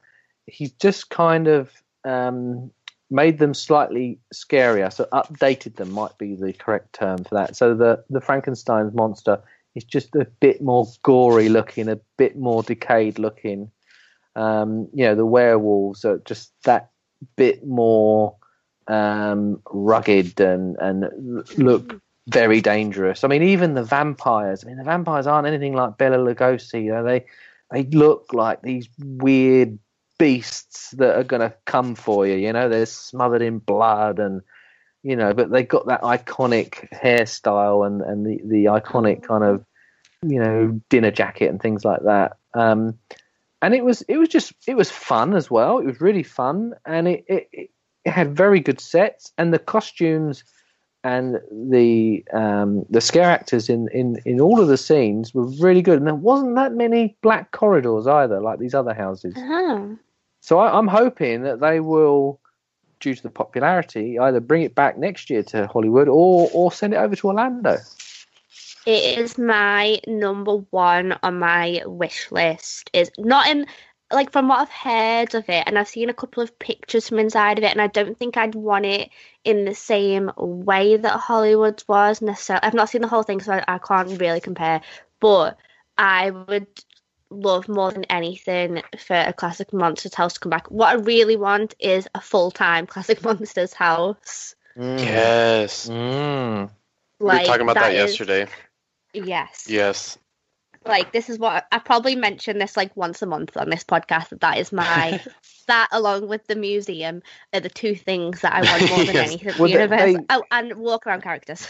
he's just kind of um, made them slightly scarier. So updated them might be the correct term for that. So the the Frankenstein's monster is just a bit more gory looking, a bit more decayed looking. Um, you know, the werewolves are just that bit more um, rugged and and look very dangerous. I mean, even the vampires. I mean, the vampires aren't anything like Bela Lugosi. You know, they they look like these weird beasts that are going to come for you. You know, they're smothered in blood and you know, but they got that iconic hairstyle and and the the iconic kind of you know dinner jacket and things like that. Um, and it was it was just it was fun as well. It was really fun, and it it, it had very good sets, and the costumes and the um, the scare actors in, in, in all of the scenes were really good, and there wasn't that many black corridors either, like these other houses. Uh-huh. So I, I'm hoping that they will, due to the popularity, either bring it back next year to Hollywood or or send it over to Orlando. It is my number one on my wish list. Is not in like from what I've heard of it, and I've seen a couple of pictures from inside of it, and I don't think I'd want it in the same way that Hollywood was necessarily. I've not seen the whole thing, so I, I can't really compare. But I would love more than anything for a classic monsters house to come back. What I really want is a full time (laughs) classic monsters house. Yes. Mm. we were Like talking about that yesterday. Yes. Yes. Like this is what I probably mention this like once a month on this podcast that that is my (laughs) that along with the museum are the two things that I want more than (laughs) Yes. anything. Well, they- Universal. they- Oh, and walk around characters.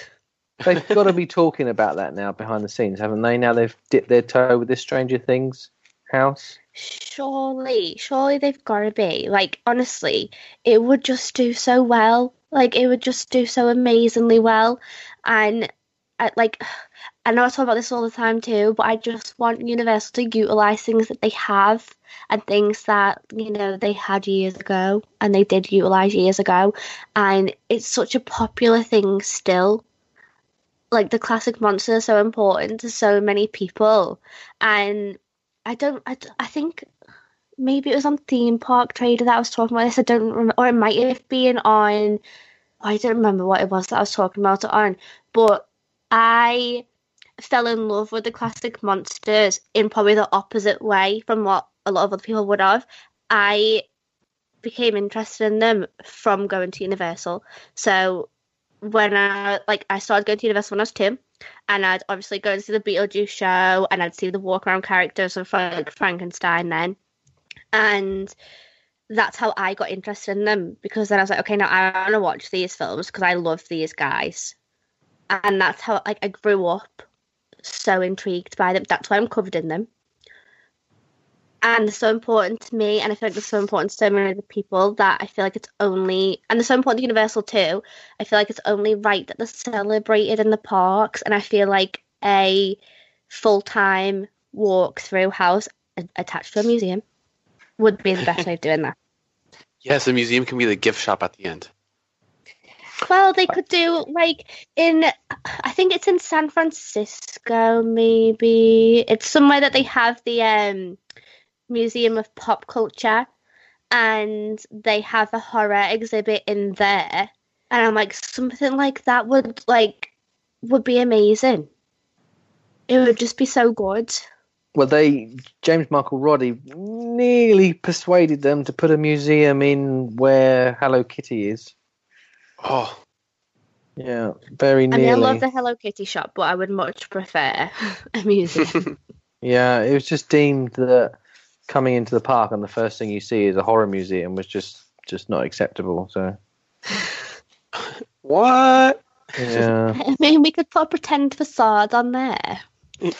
They've (laughs) got to be talking about that now behind the scenes, haven't they? Now they've dipped their toe with this Stranger Things house. Surely, surely they've got to be. Like honestly, it would just do so well. Like it would just do so amazingly well, and I, like I know I talk about this all the time too, but I just want Universal to utilize things that they have and things that you know they had years ago and they did utilize years ago, and it's such a popular thing still. Like the classic monsters are so important to so many people, and I don't. I, I think maybe it was on Theme Park Trader that I was talking about this. I don't remember, or it might have been on. I don't remember what it was that I was talking about it on, but I fell in love with the classic monsters in probably the opposite way from what a lot of other people would have. I became interested in them from going to Universal. So when I like I started going to Universal when I was two, and I'd obviously go and see the Beetlejuice show, and I'd see the walk around characters of like Frankenstein then, and that's how I got interested in them because then I was like, okay, now I want to watch these films because I love these guys, and that's how like I grew up so intrigued by them. That's why I'm covered in them. And they're so important to me, and I feel like they're so important to so many other people that I feel like it's only, and they're so important to Universal too. I feel like it's only right that they're celebrated in the parks, and I feel like a full time walk through house attached to a museum would be the best way of doing that. (laughs) Yes, the museum can be the gift shop at the end. Well, they could do like in, I think it's in San Francisco, maybe. It's somewhere that they have the um, Museum of Pop Culture, and they have a horror exhibit in there. And I'm like, something like that would like would be amazing. It would just be so good. Well, they James Michael Roddy nearly persuaded them to put a museum in where Hello Kitty is. Oh, Yeah, very nearly. I mean, I love the Hello Kitty shop, but I would much prefer (laughs) a museum. (laughs) Yeah, it was just deemed that coming into the park and the first thing you see is a horror museum was just just not acceptable. So (laughs) what? yeah, I mean, we could put a pretend facade on there.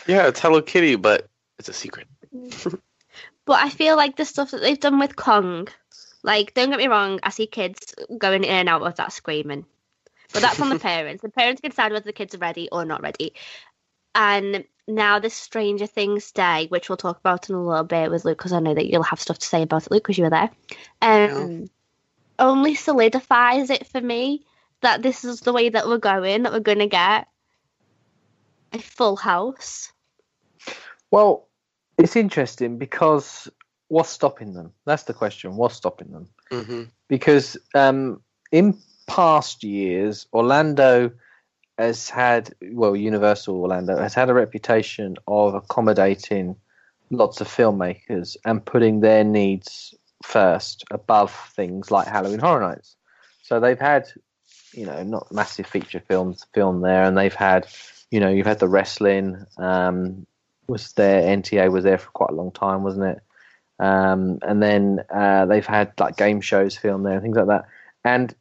Yeah, it's Hello Kitty, but it's a secret. But I feel like the stuff that they've done with Kong, like, don't get me wrong, I see kids going in and out of that screaming. But that's on the (laughs) parents. The parents can decide whether the kids are ready or not ready. And now this Stranger Things Day, which we'll talk about in a little bit with Luke, because I know that you'll have stuff to say about it, Luke, because you were there, um, only solidifies it for me that this is the way that we're going, that we're going to get a full house. well, it's interesting because what's stopping them? That's the question. What's stopping them? hmm because um, in past years, Orlando has had, well, Universal Orlando has had a reputation of accommodating lots of filmmakers and putting their needs first above things like Halloween Horror Nights. So they've had, you know, not massive feature films filmed there, and they've had, you know, you've had the wrestling. Um, was there NTA was there for quite a long time, wasn't it? Um, and then uh, they've had like game shows filmed there and things like that. And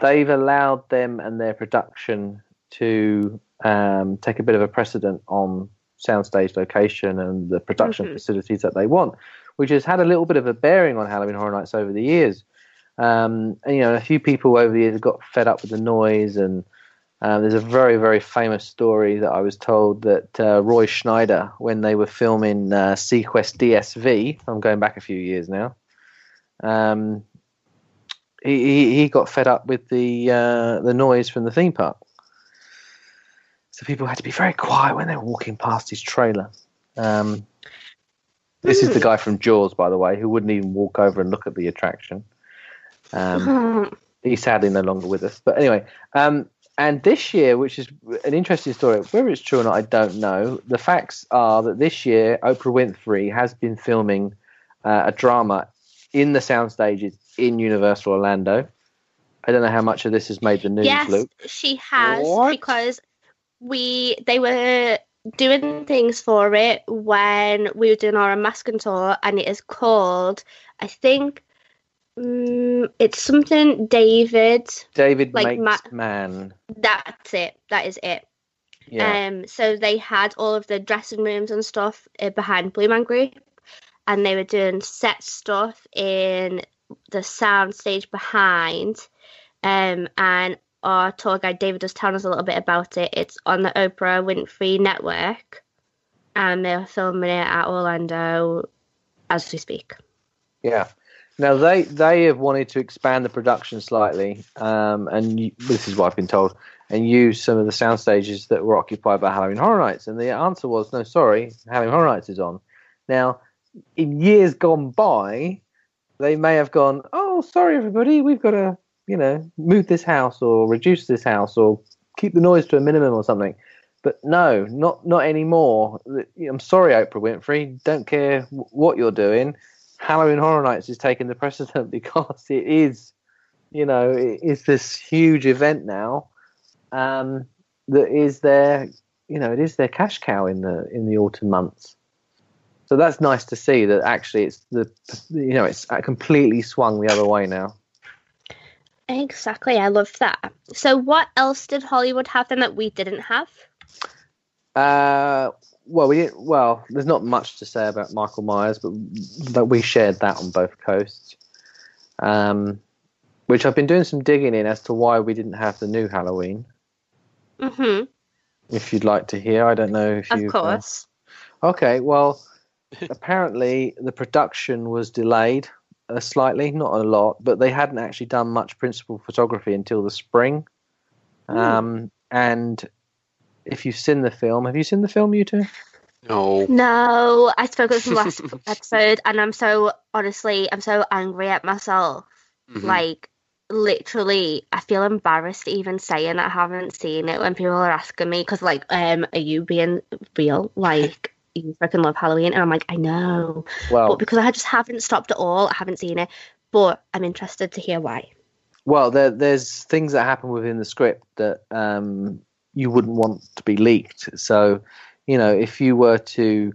they've allowed them and their production to um, take a bit of a precedent on soundstage location and the production Mhm. facilities that they want, which has had a little bit of a bearing on Halloween Horror Nights over the years. Um, and you know, a few people over the years have got fed up with the noise and Um, there's a very, very famous story that I was told that uh, Roy Schneider, when they were filming uh, seaQuest DSV, I'm going back a few years now, um, he, he, he got fed up with the uh, the noise from the theme park. So people had to be very quiet when they were walking past his trailer. Um, this is the guy from Jaws, by the way, who wouldn't even walk over and look at the attraction. Um, (laughs) he's sadly no longer with us. But anyway, um, and this year, which is an interesting story, whether it's true or not, I don't know. The facts are that this year, Oprah Winfrey has been filming uh, a drama in the sound stages in Universal Orlando. I don't know how much of this has made the news, yes, Luke. she has What? because we they were doing things for it when we were doing our masking tour, and it is called I think um, it's something David. David Like makes Ma- man. That's it. That is it. Yeah. Um, so they had all of the dressing rooms and stuff uh, behind Blue Man Group, and they were doing set stuff in the sound stage behind. Um, and our tour guide David was telling us a little bit about it. It's on the Oprah Winfrey Network, and they're filming it at Orlando as we speak. Yeah. Now they they have wanted to expand the production slightly, um, and you, this is what I've been told, and use some of the sound stages that were occupied by Halloween Horror Nights. And the answer was no, sorry, Halloween Horror Nights is on. Now, in years gone by, they may have gone, oh, sorry everybody, we've got to you know move this house or reduce this house or keep the noise to a minimum or something. But no, not not anymore. I'm sorry, Oprah Winfrey. Don't care what you're doing. Halloween Horror Nights is taking the precedent (laughs) because it is, you know, it is this huge event now um, that is their, you know, it is their cash cow in the in the autumn months. So that's nice to see that actually it's the, you know, it's completely swung the other way now. Exactly, I love that. So, what else did Hollywood have then that we didn't have? Uh, well, we. Well, there's not much to say about Michael Myers, but but we shared that on both coasts. Um, which I've been doing some digging in as to why we didn't have the new Halloween. hmm If you'd like to hear, I don't know if you. Of course. Okay, well, (laughs) apparently the production was delayed uh, slightly, not a lot, but they hadn't actually done much principal photography until the spring. Um, and if you've seen the film, have you seen the film, you two? No. No, I spoke of the last (laughs) episode, and I'm so honestly, I'm so angry at myself. Mhm. Like, literally, I feel embarrassed even saying I haven't seen it when people are asking me, because, like, um, are you being real? Like, (laughs) you freaking love Halloween, and I'm like, I know, Well, but because I just haven't stopped at all, I haven't seen it. But I'm interested to hear why. Well, there, there's things that happen within the script that um, you wouldn't want to be leaked. So, you know, if you were to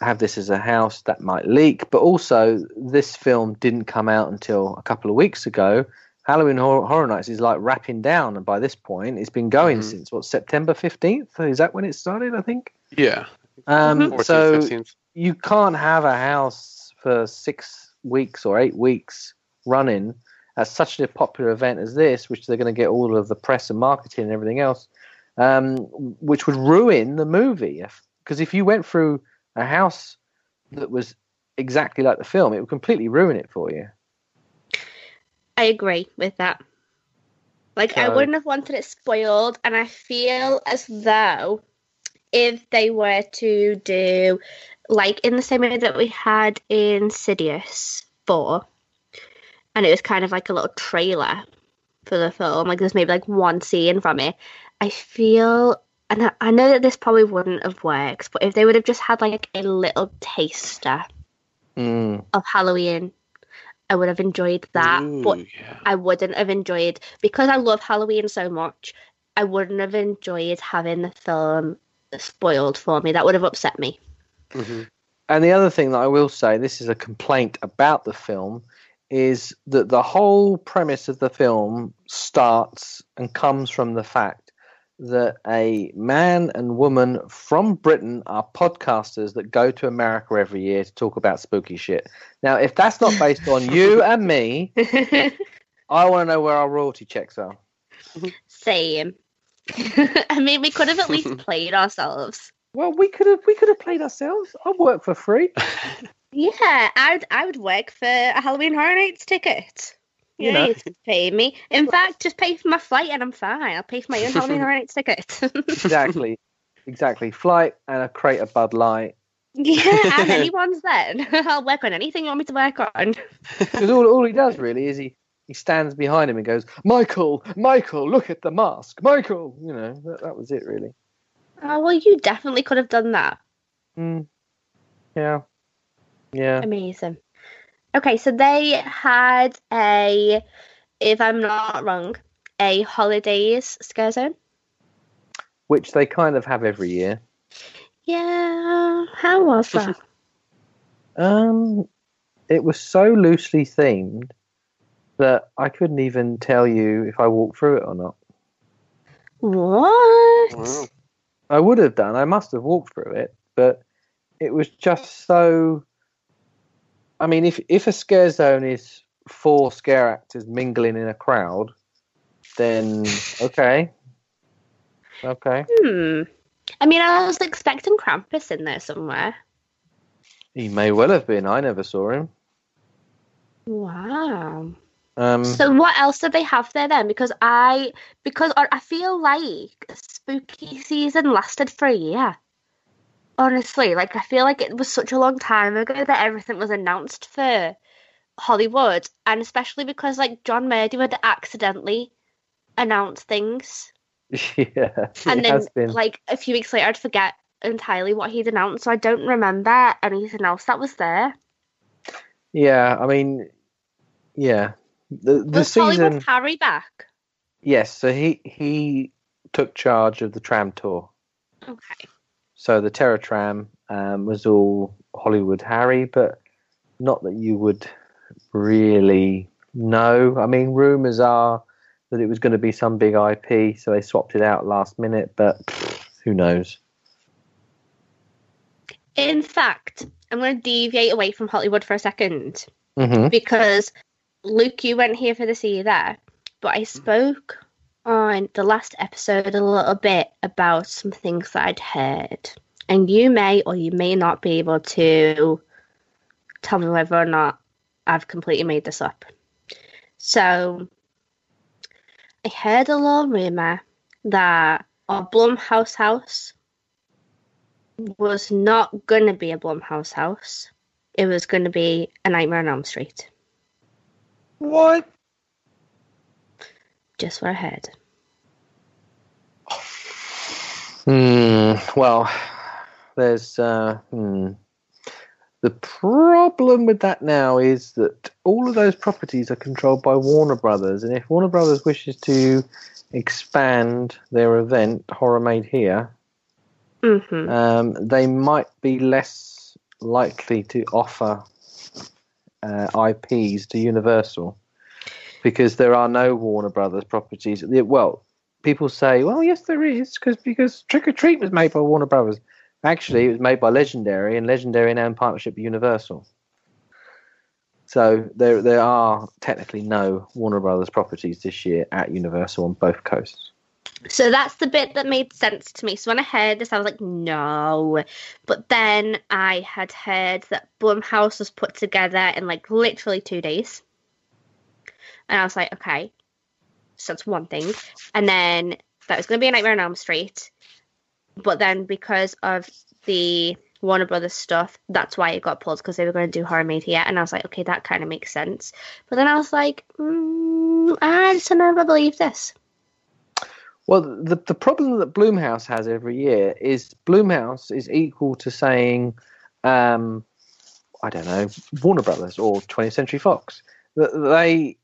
have this as a house, that might leak. But also, this film didn't come out until a couple of weeks ago. Halloween Horror, Horror Nights is like wrapping down, and by this point, it's been going Mhm. since what September fifteenth. Is that when it started? I think. Yeah. Um, 14th, so 15th. you can't have a house for six weeks or eight weeks running at such a popular event as this, which they're going to get all of the press and marketing and everything else, um, which would ruin the movie. Because if, you went through a house that was exactly like the film, it would completely ruin it for you. I agree with that. Like, I wouldn't have wanted it spoiled, and I feel as though if they were to do, like, in the same way that we had Insidious 4, and it was kind of like a little trailer for the film, like, there's maybe like one scene from it, I feel. And I- I know that this probably wouldn't have worked, but if they would have just had like a little taster Mm. of Halloween, I would have enjoyed that. but yeah. I wouldn't have enjoyed because I love Halloween so much. I wouldn't have enjoyed having the film spoiled for me. That would have upset me. Mhm. And the other thing that I will say, this is a complaint about the film, is that the whole premise of the film starts and comes from the fact that a man and woman from Britain are podcasters that go to America every year to talk about spooky shit. Now, if that's not based on you (laughs) and me, I want to know where our royalty checks are. Same. (laughs) I mean, we could have at least (laughs) played ourselves. Well, we could have we could have played ourselves. I'd work for free. Yeah, I'd I would work for a Halloween Horror Nights ticket. You, You know, know. you have to pay me. In fact, just pay for my flight and I'm fine. I'll pay for my own Horror Nights ticket. exactly, exactly. Flight and a crate of Bud Light. yeah, and (laughs) anyone's then. (laughs) I'll work on anything you want me to work on. Because all, all he does really is he, he stands behind him and goes, Michael, Michael, look at the mask, Michael. You know, that, that was it really. Oh well, you definitely could have done that. Mm. Yeah, yeah. Amazing. Okay, so they had a, if I'm not wrong, a holidays scare zone. Which they kind of have every year. Yeah, how was that? Um, it was so loosely themed that I couldn't even tell you if I walked through it or not. what? I would have done. I must have walked through it, but it was just so. I mean, if if a scare zone is four scare actors mingling in a crowd, then okay, okay. Hmm. I mean, I was expecting Krampus in there somewhere. He may well have been. I never saw him. Wow. Um, So what else did they have there then? Because I because I feel like spooky season lasted for a year. Honestly, like I feel like it was such a long time ago that everything was announced for Hollywood, and especially because like John Murdy would accidentally announce things, (laughs) yeah, and then like a few weeks later I'd forget entirely what he'd announced, so I don't remember anything else that was there. Yeah, I mean, yeah. The the was season. Hollywood Harry back? Yes, so he he took charge of the tram tour. Okay. So the Terror Tram um, was all Hollywood Harry, but not that you would really know. I mean, rumors are that it was going to be some big IP, so they swapped it out last minute, but who knows? In fact, I'm going to deviate away from Hollywood for a second hmm because Luke, you weren't here for this either, but I spoke on the last episode a little bit about some things that I'd heard, and you may or you may not be able to tell me whether or not I've completely made this up. So, I heard a little rumor that our Blumhouse house was not going to be a Blumhouse house. It was going to be a Nightmare on Elm Street. What? Just what I heard. Hmm. Well, there's uh, hmm. the problem with that now is that all of those properties are controlled by Warner Brothers, and if Warner Brothers wishes to expand their event Horror Made Here, hmm um, they might be less likely to offer uh, IPs to Universal because there are no Warner Brothers properties. Well, people say, "Well, yes, there is," because because Trick or Treat was made by Warner Brothers. Actually, it was made by Legendary, and Legendary now in partnership with Universal. So there there are technically no Warner Brothers properties this year at Universal on both coasts. So that's the bit that made sense to me. So when I heard this, I was like, no. But then I had heard that Blumhouse was put together in like literally two days. And I was like, okay. So that's one thing. And then that was going to be a Nightmare on Elm Street. But then because of the Warner Brothers stuff, that's why it got pulled because they were going to do Horror Here. And I was like, okay, that kind of makes sense. But then I was like, mm, I just don't know if I believe this. Well, the the problem that Blumhouse has every year is Blumhouse is equal to saying, um, I don't know, Warner Brothers or 20th Century Fox. They,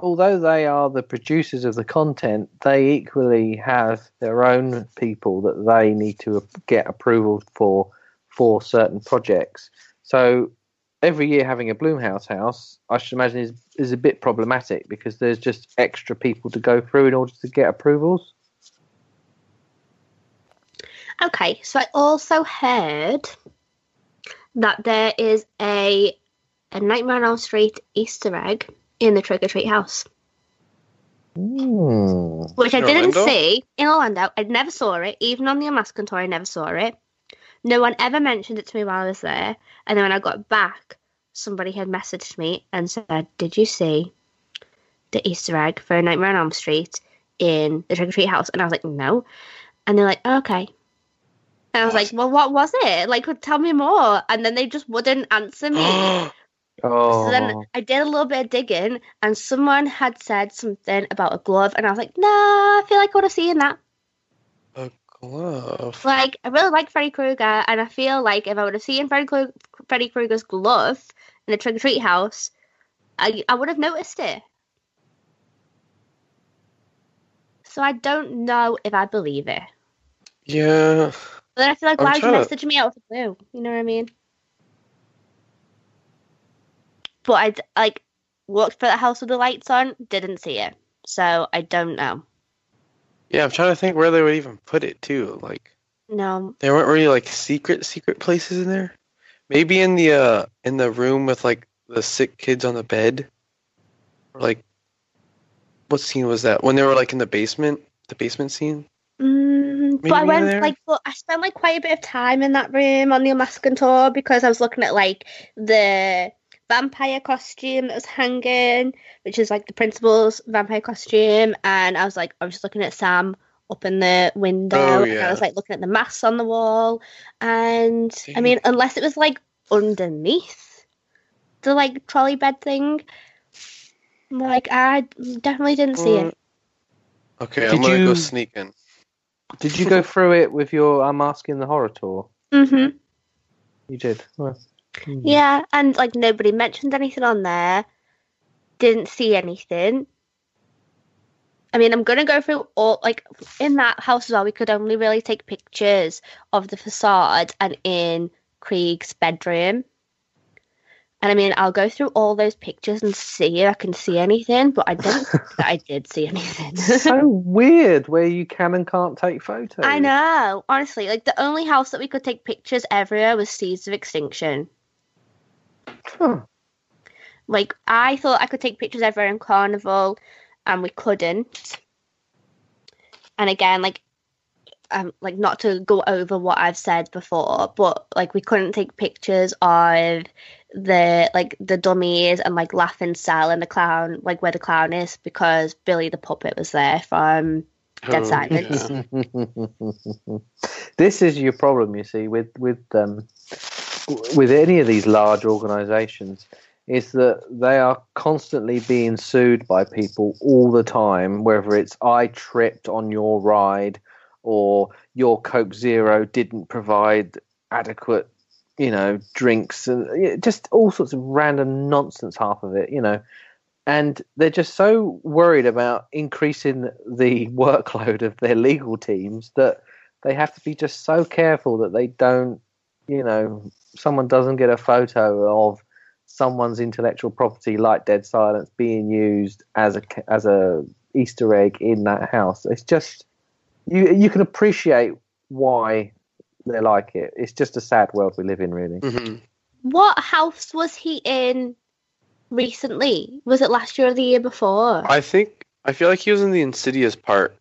although they are the producers of the content, they equally have their own people that they need to get approval for for certain projects. So every year having a Blumhouse house, I should imagine is is a bit problematic because there's just extra people to go through in order to get approvals. Okay, so I also heard that there is a a Nightmare on Elm Street Easter egg in the Trick or Treat house. Hmm. which I didn't Orlando? see in Orlando. I never saw it, even on the Alaskan tour. I never saw it. No one ever mentioned it to me while I was there. And then when I got back, somebody had messaged me and said, "Did you see the Easter egg for Nightmare on Elm Street in the Trick or Treat house?" And I was like, "No." And they're like, "Okay." And I was like, "Well, what was it? Like, tell me more." And then they just wouldn't answer me. (gasps) (laughs) Oh. So then I did a little bit of digging, and someone had said something about a glove, and I was like, "No, I feel like I would have seen that." a glove. Like, I really like Freddy Krueger, and I feel like if I would have seen Freddy, Freddy Krueger's glove in the Trick or Treat house, I I would have noticed it. So I don't know if I believe it. Yeah. But then I feel like, why would you trying to- message me out of the blue? You know what I mean? But I like walked for the house with the lights on, didn't see it, so I don't know. Yeah, I'm trying to think where they would even put it too. Like No, there weren't really like secret secret places in there. Maybe in the uh in the room with like the sick kids on the bed. Or like what scene was that? When they were like in the basement? The basement scene? Mm, but I went there? like, but I spent like quite a bit of time in that room on the Alaskan tour because I was looking at like the vampire costume that was hanging, which is like the principal's vampire costume, and I was like, I was just looking at Sam up in the window, Oh, and I was like looking at the masks on the wall, and I mean, unless it was like underneath the like trolley bed thing, like I definitely didn't see it. Okay, Did I'm gonna you- go sneaking. Did you go (laughs) through it with your I'm asking the horror tour? Mm-hmm. You did. Well, hmm. Yeah, and like nobody mentioned anything on there. Didn't see anything. I mean, I'm gonna go through all like in that house as well. We could only really take pictures of the facade and in Kreeg's bedroom. And I mean, I'll go through all those pictures and see if I can see anything, but I don't think (laughs) that I did see anything. so weird where you can and can't take photos. I know, honestly, like the only house that we could take pictures everywhere was Seeds of Extinction. Huh. Like I thought I could take pictures everywhere in Carnival, and we couldn't. And again, like, um, like not to go over what I've said before, but like we couldn't take pictures of the like the dummies and like laughing cell and the clown, like where the clown is, because Billy the puppet was there from Dead Oh, Silence. yeah. (laughs) this is your problem, you see, with with um, with any of these large organisations, is that they are constantly being sued by people all the time. Whether it's I tripped on your ride, or your Coke Zero didn't provide adequate, you know, drinks, and just all sorts of random nonsense. Half of it, you know. And they're just so worried about increasing the (laughs) workload of their legal teams that they have to be just so careful that they don't, you know, someone doesn't get a photo of someone's intellectual property like Dead Silence being used as a as a Easter egg in that house. It's just you you can appreciate why they're like it. It's just a sad world we live in, really. Mhm. What house was he in recently? Was it last year or the year before? I think I feel like he was in the Insidious part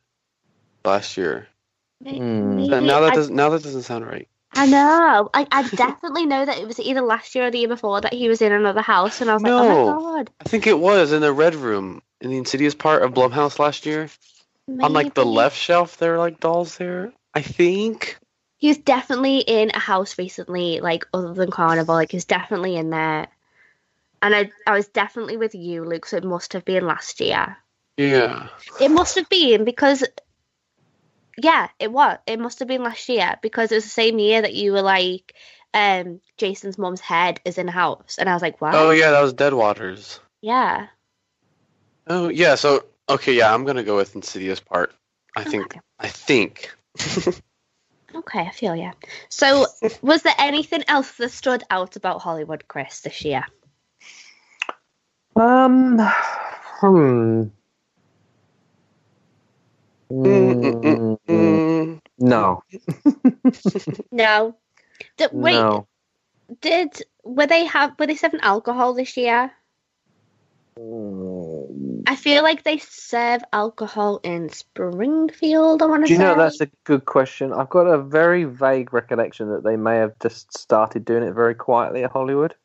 last year. Hmm. Maybe- now that I, does now that doesn't sound right. I know. I, I definitely know that it was either last year or the year before that he was in another house, and I was like, oh my god. I think it was in the red room in the Insidious part of Blumhouse last year. On like the left shelf, there were like dolls there. I think. He was definitely in a house recently, like other than Carnival. Like he's definitely in there. And I, I was definitely with you, Luke. So it must have been last year. Yeah. It must have been because, yeah, it was. It must have been last year because it was the same year that you were like, um, Jason's mom's head is in the house, and I was like, what? Oh yeah, that was Dead Waters. yeah. Oh yeah, so okay, yeah, I'm gonna go with Insidious part. I think Okay. I think. (laughs) Okay, I feel yeah. So, was there anything else that stood out about Hollywood, Chris, this year? Um, hmm. Mm, Mm, no, (laughs) No. Did, wait, no. did were they have were they serving alcohol this year? Mm, I feel like they serve alcohol in Springfield. I want to Do you say. know that's a good question? I've got a very vague recollection that they may have just started doing it very quietly at Hollywood.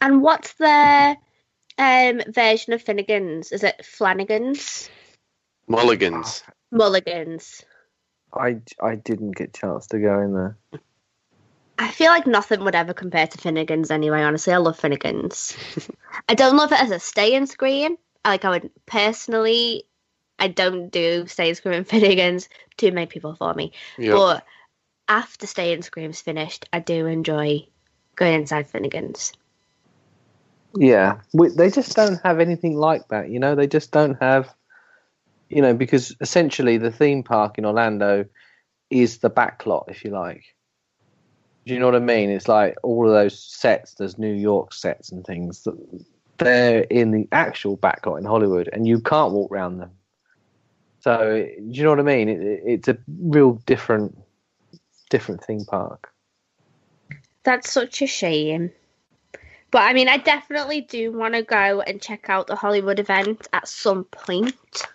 And what's their um, version of Finnegan's? Is it Flanagan's? Mulligans. Mulligan's. I, I didn't get a chance to go in there. I feel like nothing would ever compare to Finnegan's anyway, honestly. I love Finnegan's. I don't love it as a stay in scream. Like, I would personally, I don't do stay in scream and (laughs) Finnegan's. Too many people for me. Yep. But after stay in screams finished, I do enjoy going inside Finnegan's. Yeah, we, they just don't have anything like that. You know, they just don't have, you know, because essentially the theme park in Orlando is the backlot, if you like. Do you know what I mean? It's like all of those sets, those New York sets and things. that They're in the actual backlot in Hollywood, and you can't walk around them. So, do you know what I mean? It, it- it's a real different, different theme park. That's such a shame. But I mean, I definitely do want to go and check out the Hollywood event at some point.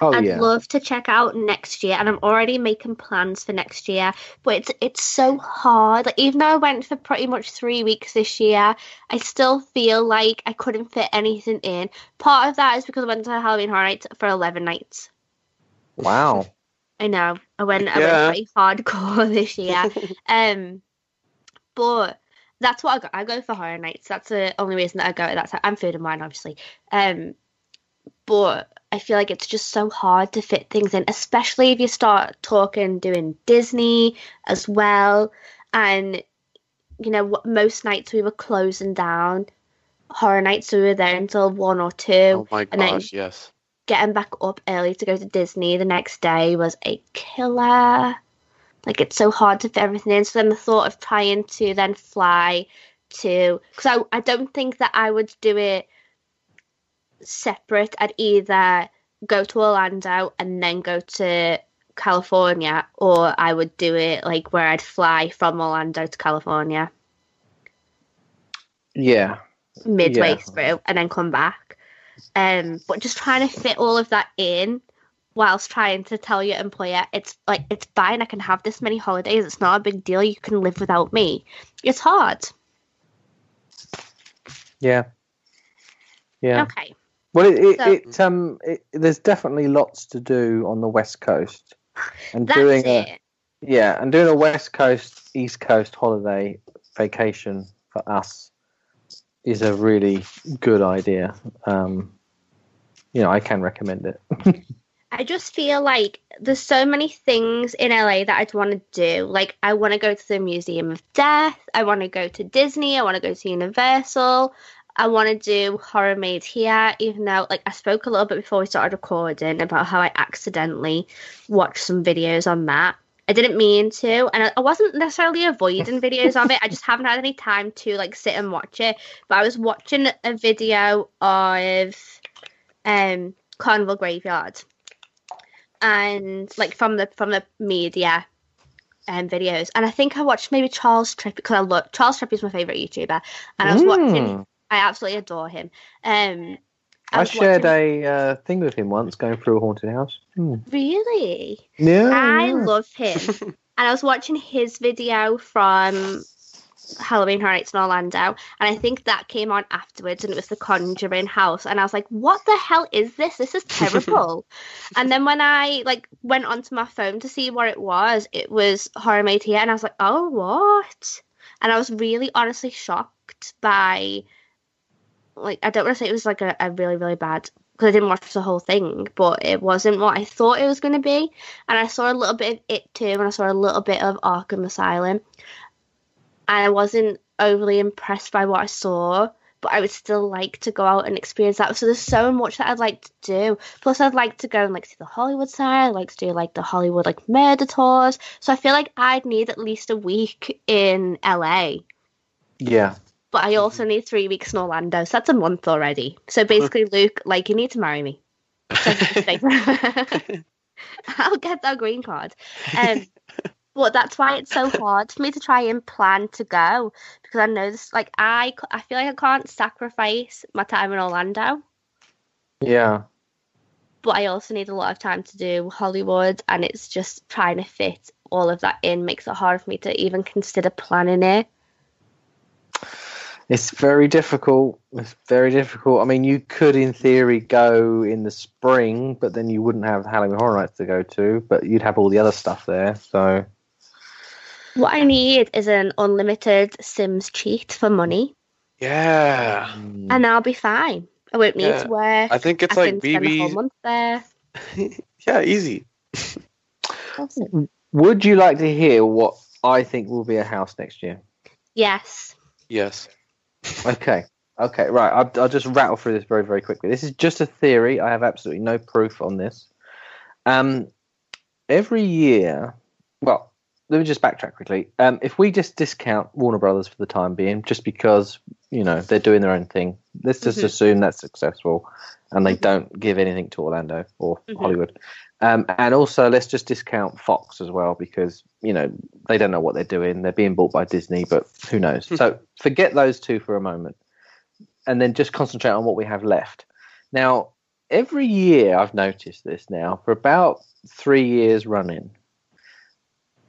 Oh I'd yeah, love to check out next year, and I'm already making plans for next year. But it's it's so hard. Like even though I went for pretty much three weeks this year, I still feel like I couldn't fit anything in. Part of that is because I went to Halloween Horror Nights for eleven nights. wow. I know. I went I Yeah. went pretty hardcore (laughs) this year. (laughs) um but that's what I go. I go for horror nights. That's the only reason that I go. That's I'm food and wine, obviously. Um, but I feel like it's just so hard to fit things in, especially if you start talking doing Disney as well. And you know, most nights we were closing down horror nights, so we were there until one or two Oh my and then- gosh, yes. getting back up early to go to Disney the next day was a killer. Like it's so hard to fit everything in. So then the thought of trying to then fly to because I I don't think that I would do it separate. I'd either go to Orlando and then go to California, or I would do it like where I'd fly from Orlando to California Yeah, midway Yeah. through and then come back. Um, but just trying to fit all of that in whilst trying to tell your employer it's like it's fine, I can have this many holidays, it's not a big deal, you can live without me. It's hard. yeah, yeah. Okay. Well, it, it, So- it um, it, there's definitely lots to do on the west coast, and That's doing a yeah, and doing a west coast east coast holiday vacation for us is a really good idea. Um, you know, I can recommend it. (laughs) I just feel like there's so many things in LA that I'd want to do. Like, I want to go to the Museum of Death. I want to go to Disney. I want to go to Universal. I want to do Horror Made Here, even though, like, I spoke a little bit before we started recording about how I accidentally watched some videos on that. I didn't mean to, and I, I wasn't necessarily avoiding (laughs) videos of it. I just haven't had any time to, like, sit and watch it. But I was watching a video of um, Carnival Graveyard and like from the from the media um, videos. And I think I watched maybe Charles Trippy because I love Charles Trippy is my favorite YouTuber, and I was watching. I absolutely adore him. Um, I, was shared watching- a uh, thing with him once, going through a haunted house. Hmm. really. Yeah, I yeah. love him, (laughs) and I was watching his video from Halloween Horror Nights in Orlando, and I think that came on afterwards, and it was the Conjuring house, and I was like, "What the hell is this? This is terrible." (laughs) and then when I like went onto my phone to see what it was, it was Horror Made Here, and I was like, "Oh, what?" And I was really honestly shocked by, like, I don't want to say it was like a, a really really bad because I didn't watch the whole thing, but it wasn't what I thought it was going to be. And I saw a little bit of it too, and I saw a little bit of Arkham Asylum, and I wasn't overly impressed by what I saw. But I would still like to go out and experience that. So there's so much that I'd like to do. Plus, I'd like to go and like see the Hollywood side. I'd like to do like the Hollywood like murder tours. So I feel like I'd need at least a week in LA yeah. But I also need three weeks in Orlando, so that's a month already. So basically, Luke, like, you need to marry me. (laughs) I'll get that green card. Um, but that's why it's so hard for me to try and plan to go because I know this. Like, I, I feel like I can't sacrifice my time in Orlando Yeah. but I also need a lot of time to do Hollywood, and it's just trying to fit all of that in makes it hard for me to even consider planning it. It's very difficult. It's very difficult. I mean, you could, in theory, go in the spring, but then you wouldn't have Halloween Horror Nights to go to, but you'd have all the other stuff there. So, What I need is an unlimited Sims cheat for money, Yeah. Mm. and I'll be fine. I won't need Yeah. to wear. I think it's I like can spend whole BB. month there. (laughs) Yeah, easy. Awesome. would you like to hear what I think will be a house next year? Yes. Yes. Okay. Okay, right. I'll, I'll just rattle through this very, very quickly. This is just a theory. I have absolutely no proof on this. Um, every year, well, let me just backtrack quickly. Um, if we just discount Warner Brothers for the time being, just because you know they're doing their own thing, let's just Mhm. assume that's successful, and they Mhm. don't give anything to Orlando or Mhm. Hollywood. Um, and also, let's just discount Fox as well because you know they don't know what they're doing. They're being bought by Disney, but who knows? so forget those two for a moment, and then just concentrate on what we have left. Now, every year I've noticed this now for about three years running.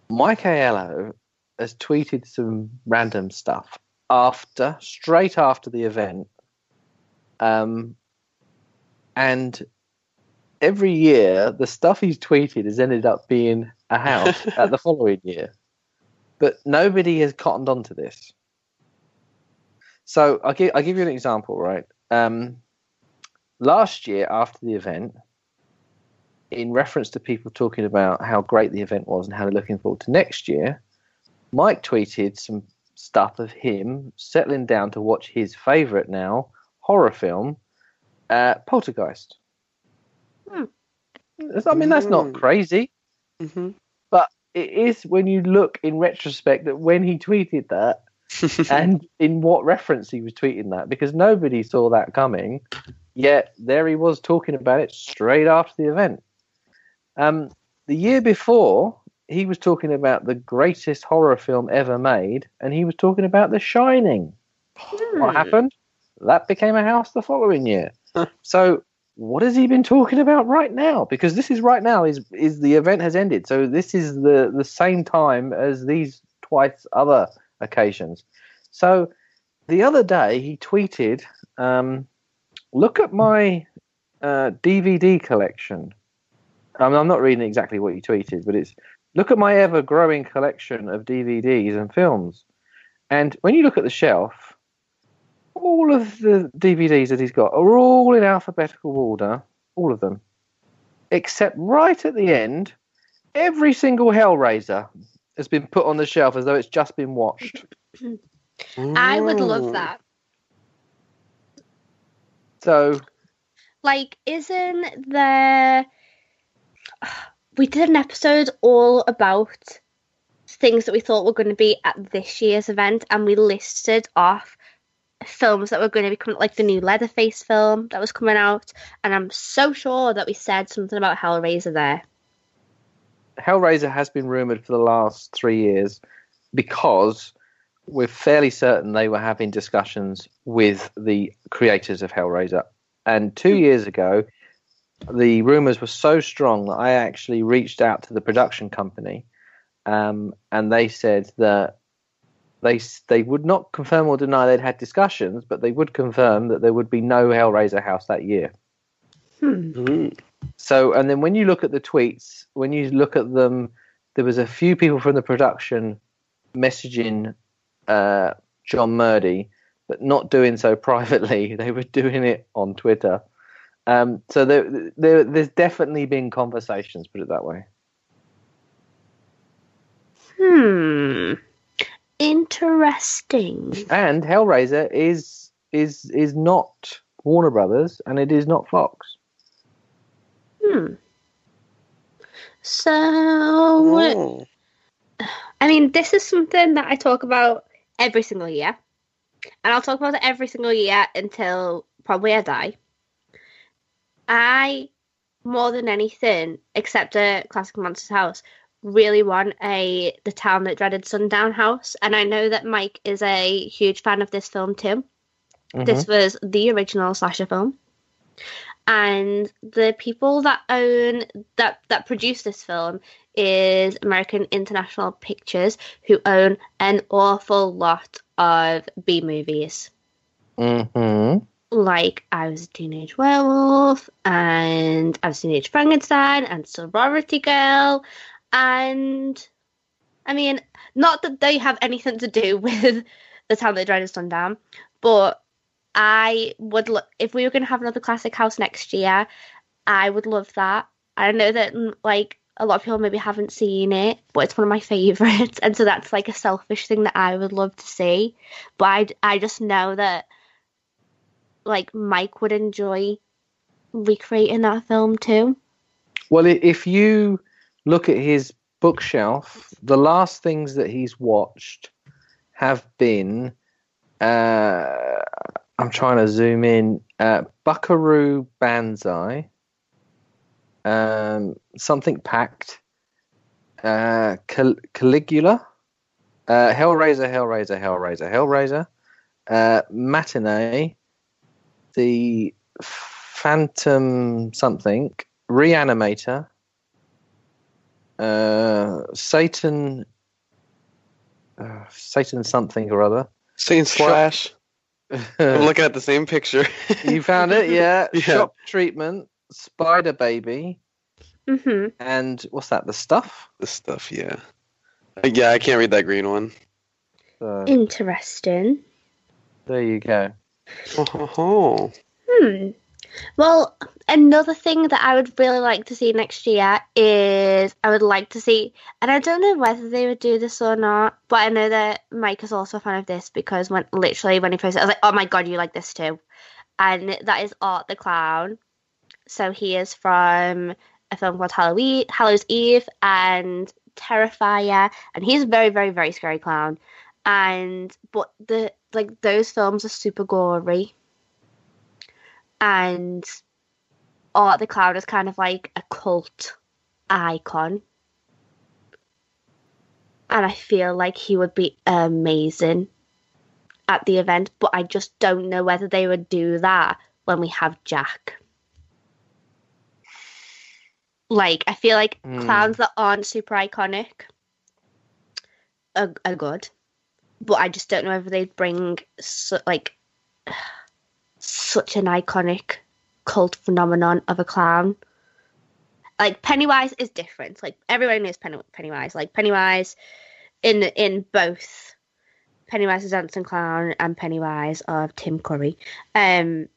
Mike Aiello has tweeted some random stuff after, straight after the event, um, and every year the stuff he's tweeted has ended up being a house (laughs) at the following year, but nobody has cottoned onto this. So I'll give I'll give you an example, right? Um, last year after the event, in reference to people talking about how great the event was and how they're looking forward to next year, Mike tweeted some stuff of him settling down to watch his favourite now horror film, uh, Poltergeist. Hmm. I mean, that's not Mm. crazy, hmm but it is when you look in retrospect that when he tweeted that (laughs) and in what reference he was tweeting that because nobody saw that coming. Yet there he was talking about it straight after the event. Um, the year before, he was talking about the greatest horror film ever made, and he was talking about The Shining. What Hmm. happened? That became a house the following year. (laughs) so what has he been talking about right now? Because this is right now is is the event has ended. So this is the the same time as these twice other occasions. So the other day he tweeted, um, "Look at my uh, DVD collection." I mean, I'm not reading exactly what he tweeted, but it's look at my ever growing collection of DVDs and films. And when you look at the shelf, all of the DVDs that he's got are all in alphabetical order, all of them, except right at the end, every single Hellraiser has been put on the shelf as though it's just been watched. (clears throat) I would love that. So Like, isn't there? (sighs) We did an episode all about things that we thought were going to be at this year's event, and we listed off films that were going to be coming, like the new Leatherface film that was coming out, and I'm so sure that we said something about Hellraiser there. Hellraiser has been rumored for the last three years because we're fairly certain they were having discussions with the creators of Hellraiser. And two years ago, the rumors were so strong that I actually reached out to the production company, um, and they said that they they would not confirm or deny they'd had discussions, but they would confirm that there would be no Hellraiser house that year. Hmm. Mm. So, and then when you look at the tweets, when you look at them, there was a few people from the production messaging uh, John Murdy, but not doing so (laughs) privately. They were doing it on Twitter. Um, so there, there, there's definitely been conversations. Put it that way. Hmm. Interesting. And Hellraiser is is is not Warner Brothers, and it is not Fox. Hmm. So, Oh. (sighs) I mean, this is something that I talk about every single year. And I'll talk about it every single year until probably I die. I, more than anything, except a classic monsters house, really want a the town that dreaded sundown house. And I know that Mike is a huge fan of this film too. Mhm. This was the original slasher film. and the people that own that that produce this film is American International Pictures, who own an awful lot of B movies. Mm-hmm. Like I was a teenage werewolf, and I was a teenage Frankenstein, and Sorority Girl, and I mean, not that they have anything to do (laughs) with the town that Dreaded Sundown, but I would look if we were going to have another classic house next year. I would love that. I know that mm, like a lot of people maybe haven't seen it, but it's one of my favorites, (laughs) and so that's like a selfish thing that I would love to see. But I, I just know that like Mike would enjoy recreating that film too. Well, if you look at his bookshelf, the last things that he's watched have been. Uh, I'm trying to zoom in. Uh, Buckaroo Banzai. Um, something packed. Uh, Cal- Caligula. Uh, Hellraiser, Hellraiser, Hellraiser, Hellraiser. Uh, Matinee. The Phantom something. Reanimator. Uh, Satan. Uh, Satan something or other. Satan slash. (laughs) I'm looking at the same picture. you found it, yeah. (laughs) Yeah. Shock Treatment, Spider Baby, mm-hmm. and what's that? The stuff. The stuff, yeah. Uh, Yeah, I can't read that green one. So, Interesting. there you go. (laughs) Oh, Hmm. Well, another thing that I would really like to see next year is I would like to see, and I don't know whether they would do this or not, but I know that Mike is also a fan of this because when literally when he posted, I was like, "Oh my god, you like this too," and that is Art the Clown. So he is from a film called Halloween, Hallows Eve, and Terrifier, and he's a very, very, very scary clown. And but the like those films are super gory and Art the Clown is kind of like a cult icon. And I feel like he would be amazing at the event, but I just don't know whether they would do that when we have Jack. Like, I feel like Hmm. clowns that aren't super iconic are, are good, but I just don't know whether they'd bring so, like such an iconic cult phenomenon of a clown. Like Pennywise is different. Like everybody knows Penny- Pennywise. Like Pennywise in in both Pennywise dancing clown and Pennywise of Tim Curry. Um,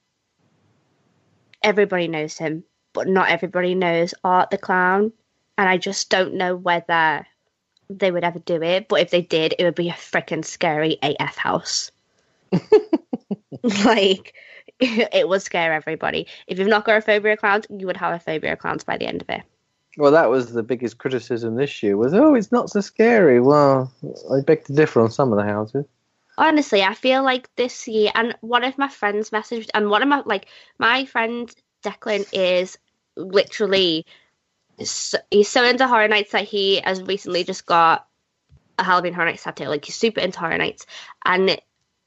everybody knows him, but not everybody knows Art the clown. And I just don't know whether they would ever do it. But if they did, it would be a freaking scary AF house. (laughs) (laughs) like (laughs) it would scare everybody. If you've not got a phobia of clowns, you would have a phobia of clowns by the end of it. Well, that was the biggest criticism this year. Was oh, it's not so scary. Well, I beg to differ on some of the houses. Honestly, I feel like this year, and one of my friends messaged, and one of my like my friend Declan is literally so, he's so into horror nights that he has recently just got a Halloween Horror Nights tattoo. Like he's super into horror nights, and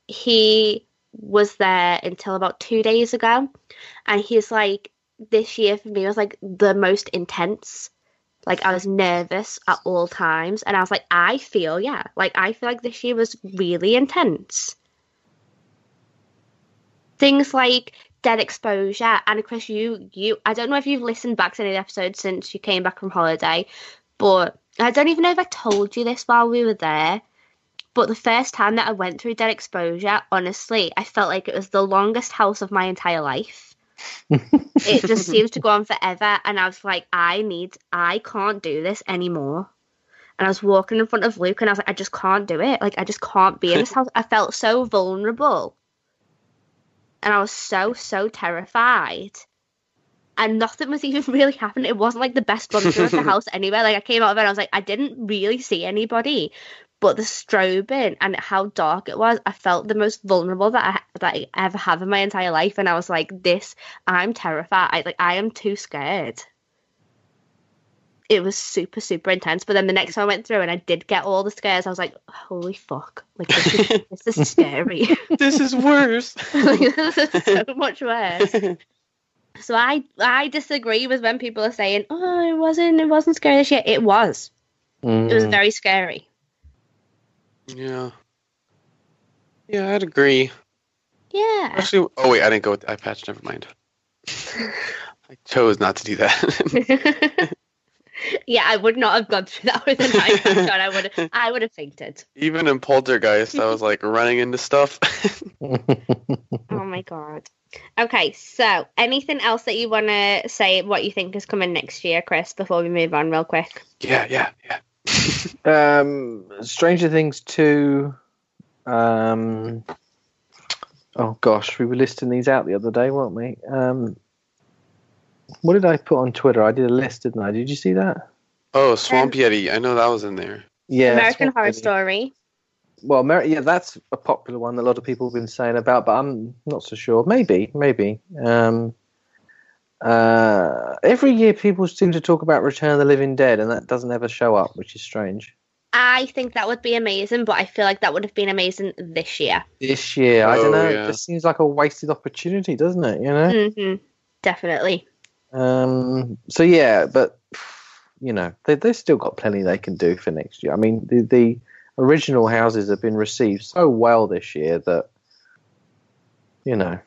he was there until about two days ago, and he's like, this year for me was like the most intense. Like I was nervous at all times, and I was like, I feel yeah, like I feel like this year was really intense. Things like dead exposure, and of course you you I don't know if you've listened back to any episodes since you came back from holiday, but I don't even know if I told you this while we were there. But the first time that I went through dead exposure, honestly, I felt like it was the longest house of my entire life. (laughs) it just seems to go on forever. And I was like, I need, I can't do this anymore. And I was walking in front of Luke and I was like, I just can't do it. Like, I just can't be in this (laughs) house. I felt so vulnerable. And I was so, so terrified. And nothing was (laughs) even really happening. It wasn't like the best through of the house anywhere. Like, I came out of it and I was like, I didn't really see anybody. But the strobing and how dark it was, I felt the most vulnerable that I, that I ever have in my entire life. And I was like, this, I'm terrified. I, Like, I am too scared it was super super intense but then the next time i went through and i did get all the scares i was like holy fuck like this is, (laughs) this is scary (laughs) this is worse. (laughs) like, this is so much worse So I I disagree with when people are saying, "Oh, it wasn't it wasn't scary this year." It was. It was Mm. very scary. Yeah. Yeah, I'd agree. Yeah. Actually, oh wait, I didn't go with the eye patch. Never mind. (laughs) I chose not to do that. (laughs) yeah, I would not have gone through that with an iPad. I would have I would have fainted. Even in Poltergeist, I was like running into stuff. (laughs) Oh my god. Okay, so anything else that you want to say what you think is coming next year, Chris, before we move on real quick? yeah, yeah, yeah. Um, Stranger Things two. Um, oh gosh, we were listing these out the other day, weren't we? Um, what did I put on Twitter? I did a list, didn't I? Did you see that? Oh, Swamp Yeti. I know that was in there. Yeah, American Swamp Horror Yeti. Story. Well, Mer- yeah, that's a popular one that a lot of people have been saying about, but I'm not so sure. Maybe, maybe. Um, uh, every year, people seem to talk about Return of the Living Dead, and that doesn't ever show up, which is strange. I think that would be amazing, but I feel like that would have been amazing this year. This year, I don't Oh, know. yeah. It just seems like a wasted opportunity, doesn't it? You know. hmm Definitely. Um, so yeah, but you know they they've still got plenty they can do for next year. I mean, the the original houses have been received so well this year that you know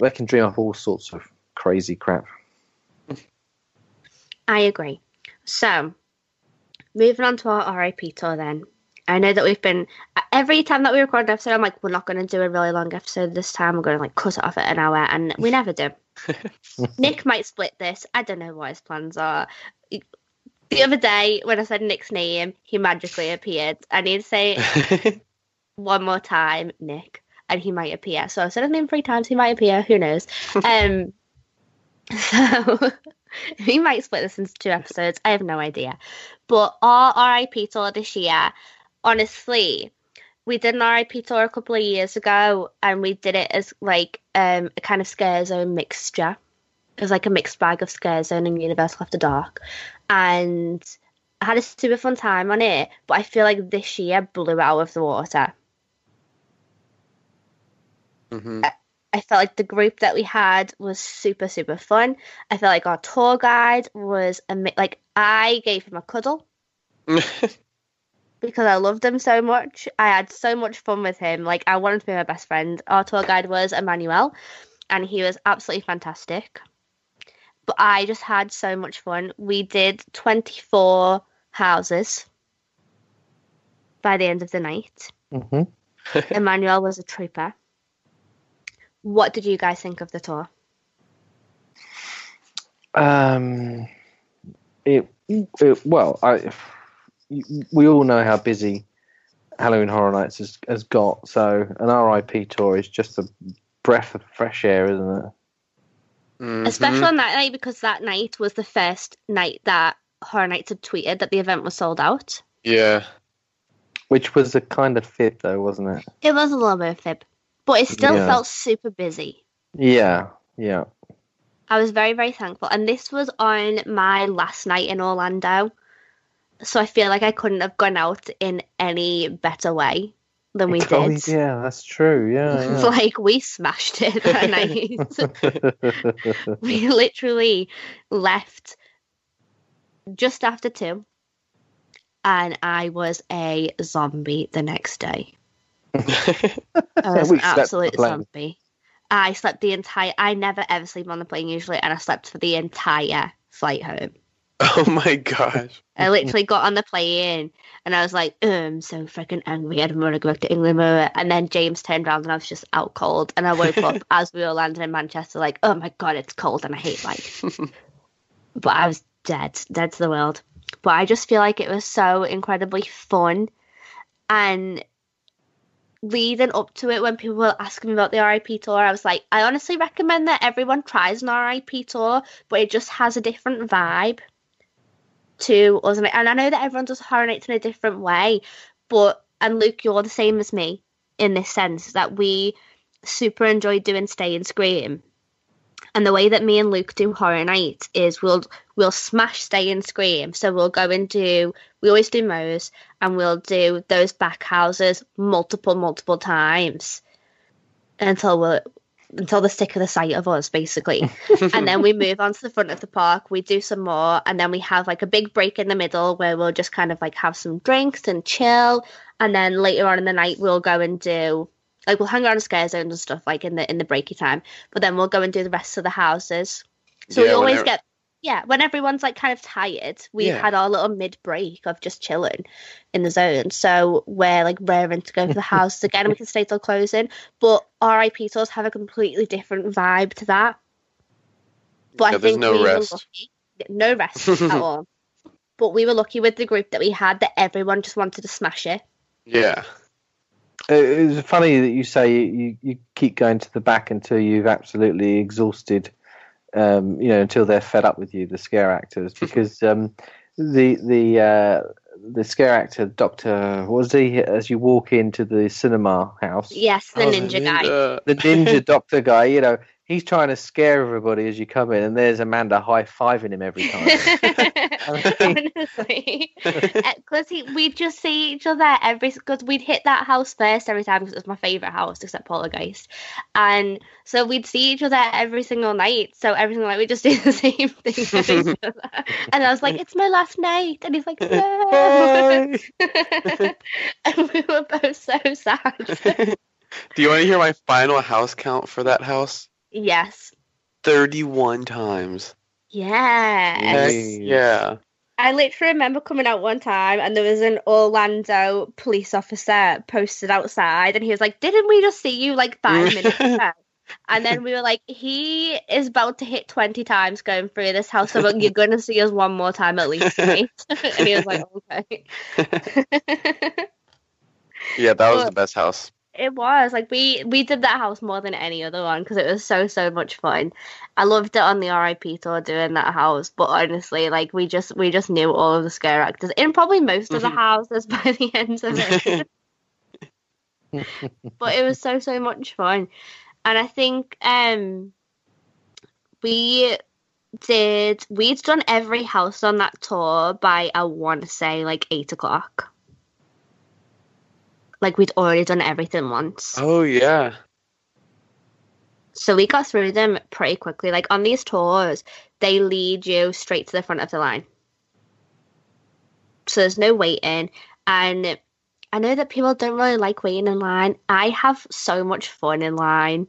they can dream up all sorts of crazy crap. I agree. So, moving on to our RIP tour then. I know that we've been every time that we record an episode, I'm like, we're not going to do a really long episode this time. We're going to like cut it off at an hour, and we never do. (laughs) Nick might split this. I don't know what his plans are. The other day, when I said Nick's name, he magically appeared. I need to say (laughs) one more time, Nick, and he might appear. So I said his name three times. He might appear. Who knows? (laughs) Um, so (laughs) we might split this into two episodes. I have no idea. But our RIP tour this year, honestly, we did an RIP tour a couple of years ago, and we did it as like um, a kind of scare zone mixture. It was like a mixed bag of scare zone and Universal After Dark, and I had a super fun time on it. But I feel like this year blew out of the water. hmm I felt like the group that we had was super, super fun. I felt like our tour guide was ama- like I gave him a cuddle (laughs) because I loved him so much. I had so much fun with him. Like I wanted to be my best friend. Our tour guide was Emmanuel, and he was absolutely fantastic. But I just had so much fun. We did twenty four houses by the end of the night. hmm (laughs) Emmanuel was a trooper. What did you guys think of the tour? Um, it, it well, I we all know how busy Halloween Horror Nights has, has got. So an RIP tour is just a breath of fresh air, isn't it? Mhm. Especially on that night because that night was the first night that Horror Nights had tweeted that the event was sold out. Yeah. Which was a kind of fib, though, wasn't it? It was a little bit of fib, but it still Yeah. felt super busy. Yeah, yeah. I was very, very thankful. And this was on my last night in Orlando. So I feel like I couldn't have gone out in any better way than we (laughs) Oh, did. yeah, that's true. Yeah, (laughs) like we smashed it that (laughs) night. we literally left just after two, and I was a zombie the next day. I was an slept the absolute zombie. I slept the entire. I never ever sleep on the plane usually, and I slept for the entire flight home. (laughs) oh my gosh. I literally got on the plane and I was like, oh, I'm so freaking angry. I don't want to go back to England. And then James turned around and I was just out cold. And I woke up (laughs) as we were landing in Manchester, like, oh my God, it's cold and I hate life. (laughs) but I was dead, dead to the world. But I just feel like it was so incredibly fun. And leading up to it, when people were asking me about the RIP tour, I was like, I honestly recommend that everyone tries an RIP tour, but it just has a different vibe to us. And I know that everyone does horror nights in a different way, but and Luke, you're the same as me in this sense that we super enjoy doing Stay and Scream. And the way that me and Luke do horror night is we'll we'll smash Stay and Scream. So we'll go and do we always do Moe's and we'll do those back houses multiple, multiple times until we're until they're sick of the sight of us, basically. (laughs) and then we move on to the front of the park. We do some more, and then we have like a big break in the middle where we'll just kind of like have some drinks and chill. And then later on in the night, we'll go and do like we'll hang around the scare zones and stuff like in the in the breaky time. But then we'll go and do the rest of the houses. So we always whenever- get yeah when everyone's like kind of tired, we've Yeah. had our little mid break of just chilling in the zone. So we're like raring to go to the (laughs) houses again. and We can stay till closing, but RIP tours have a completely different vibe to that. But Yeah, I there's think no we rest. were lucky. No rest (laughs) at all. But we were lucky with the group that we had that everyone just wanted to smash it. Yeah. It- It's funny that you say you, you keep going to the back until you've absolutely exhausted, um, you know, until they're fed up with you, the scare actors, (laughs) because um, the the uh, the scare actor, Doctor, was he? As you walk into the cinema house, Yes, the Oh, ninja guy. the ninja (laughs) doctor guy, you know, he's trying to scare everybody as you come in, and there's Amanda high fiving him every time. (laughs) Honestly, (laughs) uh, because we'd just see each other every because we'd hit that house first every time because it was my favorite house except Poltergeist, and so we'd see each other every single night. So every single night we just (laughs) do the same thing. with each other. and I was like, "It's my last night," and he's like, "No," and we were both so sad. Do you want to hear my final house count for that house? Yes, 31 times. yes. Heck yeah. I literally remember coming out one time and there was an Orlando police officer posted outside and he was like, Didn't we just see you like five (laughs) minutes ago? And then we were like, He is about to hit 20 times going through this house, so you're (laughs) going to see us one more time at least, (laughs) mate. and he was like, Okay. Yeah, that was Well- the best house. It was like we we did that house more than any other one because it was so so much fun. I loved it on the RIP tour doing that house, but honestly, like we just we just knew all of the scare actors in probably most of the Mhm. houses (laughs) by the end of it. (laughs) but it was so so much fun, and I think um we did we'd done every house on that tour by I want to say like eight o'clock. Like we'd already done everything once. Oh, yeah. So we got through them pretty quickly. Like on these tours, they lead you straight to the front of the line. So there's no waiting. And I know that people don't really like waiting in line. I have so much fun in line.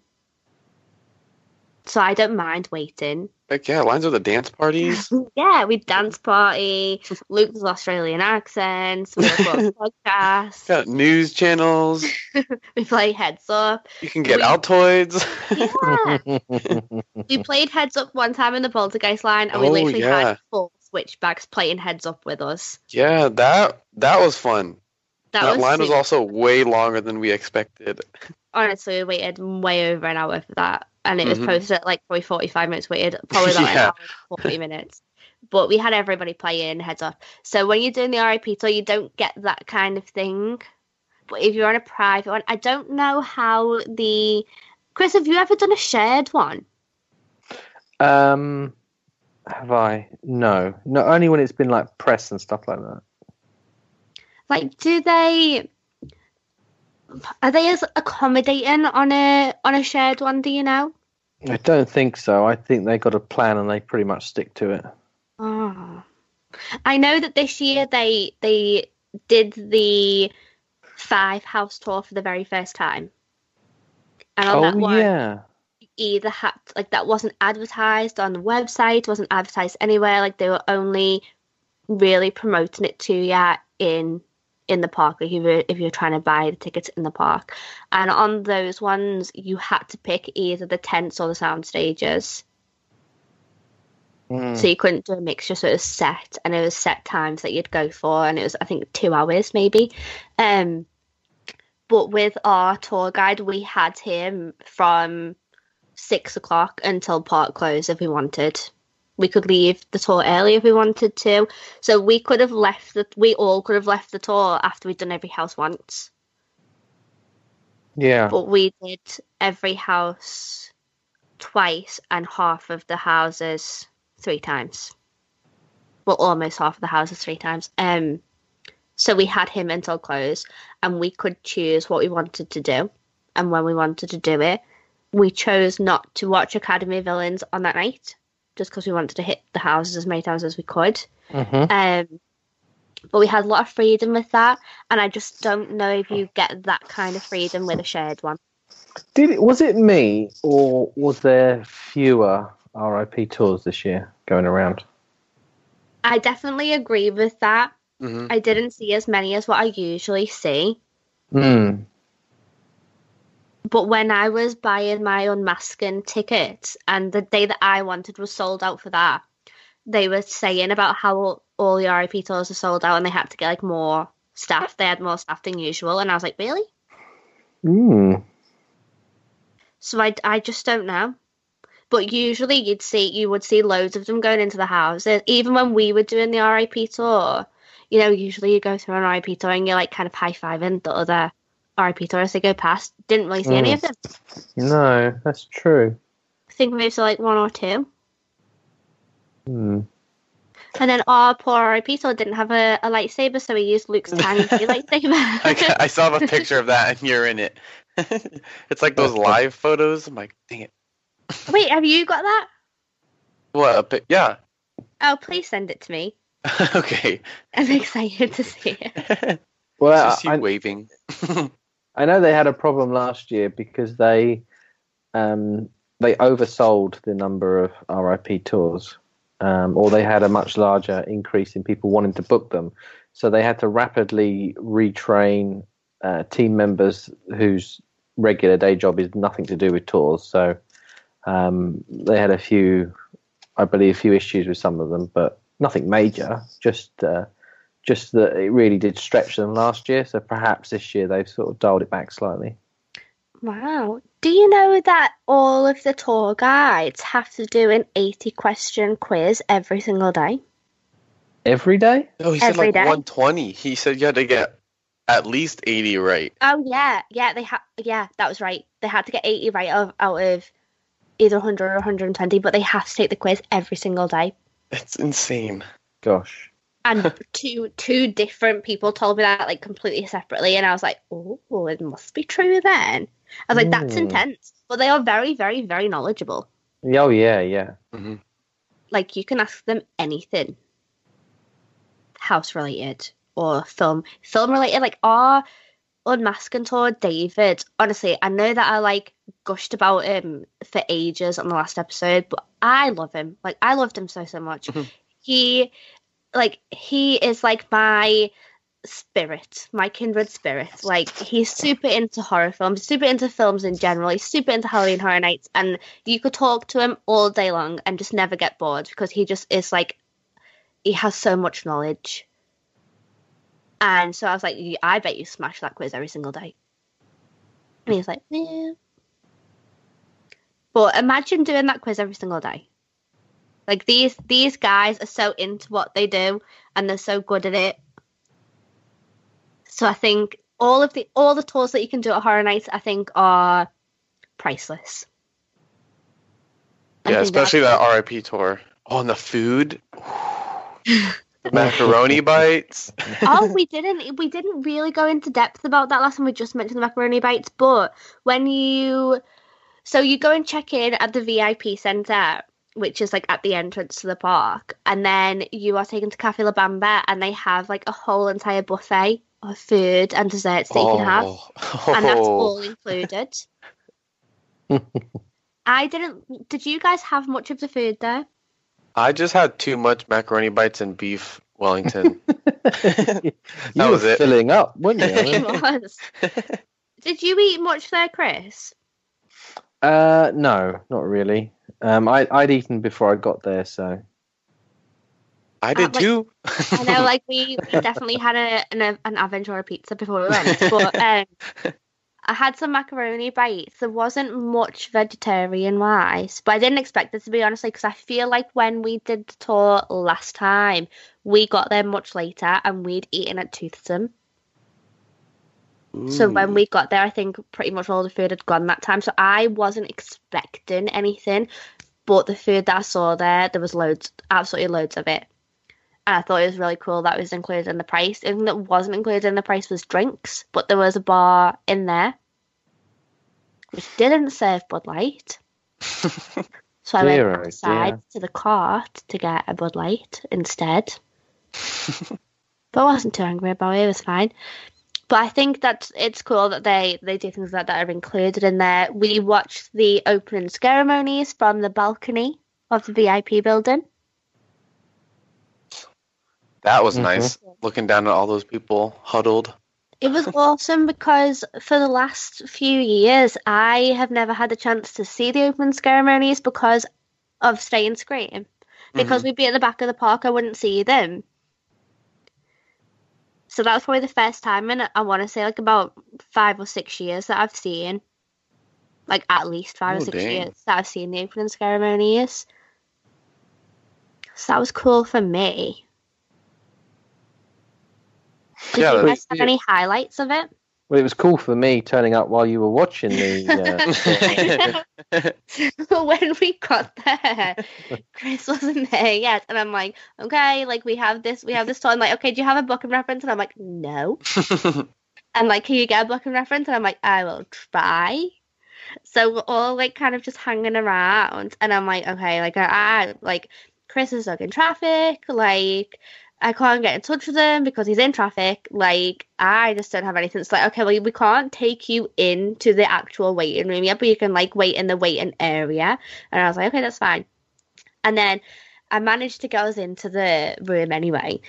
So I don't mind waiting. Heck yeah, lines with the dance parties. (laughs) Yeah, we dance party, Luke's Australian accents, we record (laughs) podcasts, Got news channels. (laughs) we play heads up. You can get We- Altoids. Yeah. we played heads up one time in the poltergeist line and we Oh, literally yeah. had four switchbacks playing heads up with us yeah, that that was fun. that, That, was, line was also way longer than we expected. honestly we waited way over an hour for that and it was Mhm. posted at like probably 45 minutes waited probably about (laughs) Yeah. hour 40 minutes but we had everybody playing heads up so when you're doing the rip tour you don't get that kind of thing but if you're on a private one i don't know how the chris have you ever done a shared one Um, have I? No, no. Only when it's been like press and stuff like that. Like, do they are they as accommodating on a on a shared one? Do you know? I don't think so. I think they got a plan and they pretty much stick to it. Oh, I know that this year they they did the five house tour for the very first time, and on oh, that oh one, yeah. either had like that wasn't advertised on the website, wasn't advertised anywhere. Like they were only really promoting it to you in in the park. Like if you're if you're trying to buy the tickets in the park, and on those ones you had to pick either the tents or the sound stages. Mm. So you couldn't do a mixture, so it was set, and it was set times that you'd go for, and it was I think two hours maybe. Um, but with our tour guide, we had him from six o'clock until park close if we wanted. We could leave the tour early if we wanted to, so we could have left the. We all could have left the tour after we'd done every house once, Yeah. but we did every house twice and half of the houses three times. Well, almost half of the houses three times. Um, so we had him until close, and we could choose what we wanted to do and when we wanted to do it. we chose not to watch Academy of Villains on that night, just because we wanted to hit the houses as many times as we could. Mhm. Um, but we had a lot of freedom with that, and I just don't know if you get that kind of freedom with a shared one. Did it, was it me or was there fewer RIP tours this year going around? I definitely agree with that. hmm I didn't see as many as what I usually see. Hmm. But when I was buying my unmasking tickets, and the day that I wanted was sold out for that, they were saying about how all, all the RIP tours are sold out and they had to get like more staff. They had more staff than usual, and I was like, really? Hmm. So I, I just don't know. But usually you'd see you would see loads of them going into the houses. Even when we were doing the RIP tour, you know, usually you go through an RIP tour and you're like kind of high fiving the other RIP tours they go past. Didn't really see any Mm. of them. No, that's true. I think maybe so like one or two. Hmm. And then our poor RIP tour didn't have a, a lightsaber, so he used Luke's (laughs) tiny lightsaber. I, I saw a picture of that, and you're in it. (laughs) it's like those live photos. I'm like, dang it. (laughs) Wait, have you got that? What? A pic- yeah. Oh, please send it to me. okay. I'm excited to see it. Well, just you I, waving. I know they had a problem last year because they um, they oversold the number of RIP tours, um, or they had a much larger increase in people wanting to book them. So they had to rapidly retrain uh, team members whose regular day job is nothing to do with tours. So um, they had a few, I believe, a few issues with some of them, but nothing major. Just uh, just that it really did stretch them last year. So perhaps this year they've sort of dialed it back slightly. Wow. Do you know that all of the tour guides have to do an 80 question quiz every single day? Every day? No, he said Every like day. 120. He said you had to get at least 80 right. Oh yeah, yeah, they had yeah, that was right. They had to get 80 right out of, out of either 100 or 120, but they have to take the quiz every single day. It's insane. Gosh. And two two different people told me that like completely separately, and I was like, oh, it must be true then. I was like, that's Hmm. intense, but they are very, very, very knowledgeable. Oh yeah, yeah. hmm Like you can ask them anything, house related or film film related. Like our unmasking tour, David. Honestly, I know that I like gushed about him for ages on the last episode, but I love him. Like I loved him so so much. Mhm. He, like he is like my spirit, my kindred spirit. Like he's super into horror films, super into films in general. He's super into Halloween Horror Nights, and you could talk to him all day long and just never get bored because he just is like he has so much knowledge. And so I was like, I bet you smash that quiz every single day. And he was like, yeah. But imagine doing that quiz every single day. Like these these guys are so into what they do and they're so good at it. So I think all of the all the tours that you can do at Horror Nights I think are priceless. I Yeah, especially that RIP tour. Oh, and the food. (laughs) the macaroni bites. oh, (laughs) we didn't we didn't really go into depth about that last time. We just mentioned the macaroni bites, but when you so you go and check in at the VIP centre, which is like at the entrance to the park, and then you are taken to Cafe La Bamba, and they have like a whole entire buffet of food and desserts that you can have, Oh. and that's Oh. (laughs) all included. I didn't. Did you guys have much of the food there? I just had too much macaroni bites and beef Wellington. (laughs) you That were was it. filling up, weren't you? (laughs) It was. Did you eat much there, Chris? uh, no, not really. Um, I, I'd eaten before I got there, so I did Uh, like- too. I know, like we, we (laughs) definitely had a, an an Aventura pizza before we went, but (laughs) um, I had some macaroni bites. There wasn't much vegetarian wise, but I didn't expect this to be honestly because I feel like when we did the tour last time, we got there much later and we'd eaten at Toothsome. So when we got there, I think pretty much all the food had gone that time. So I wasn't expecting anything, but the food that I saw there, there was loads, absolutely loads of it. And I thought it was really cool that was included in the price. The thing that wasn't included in the price was drinks, but there was a bar in there, which didn't serve Bud Light. (laughs) So I Dear, went outside dear. to the cart to get a Bud Light instead. (laughs) but I wasn't too angry about it. It was fine. But I think that it's cool that they, they do things like that are included in there. We watched the opening ceremonies from the balcony of the VIP building. That was Mhm. nice. Looking down at all those people huddled. It was awesome because for the last few years, I have never had the chance to see the opening ceremonies because of Stay and Scream. Because we'd be at the back of the park, I wouldn't see them. So that was probably the first time in I want to say like about five or six years that I've seen, like at least five or oh, six dang. years that I've seen the opening ceremonies. So that was cool for me. Did Yeah, you guys have any highlights of it? Well, it was cool for me turning up while you were watching the. (laughs) Uh, when we got there, Chris wasn't there yet, and I'm like, okay, like we have this, we have this toy. I'm like, okay, do you have a booking reference? And I'm like, no. (laughs) And like, can you get a booking reference? And I'm like, I will try. So we're all like kind of just hanging around, and I'm like, okay, like I, I like Chris is stuck in traffic, like. I can't get in touch with him because he's in traffic. Like, I just don't have anything. It's like, okay, well, we can't take you into the actual waiting room yet, but you can, like, wait in the waiting area. And I was like, okay, that's fine. And then I managed to get us into the room anyway.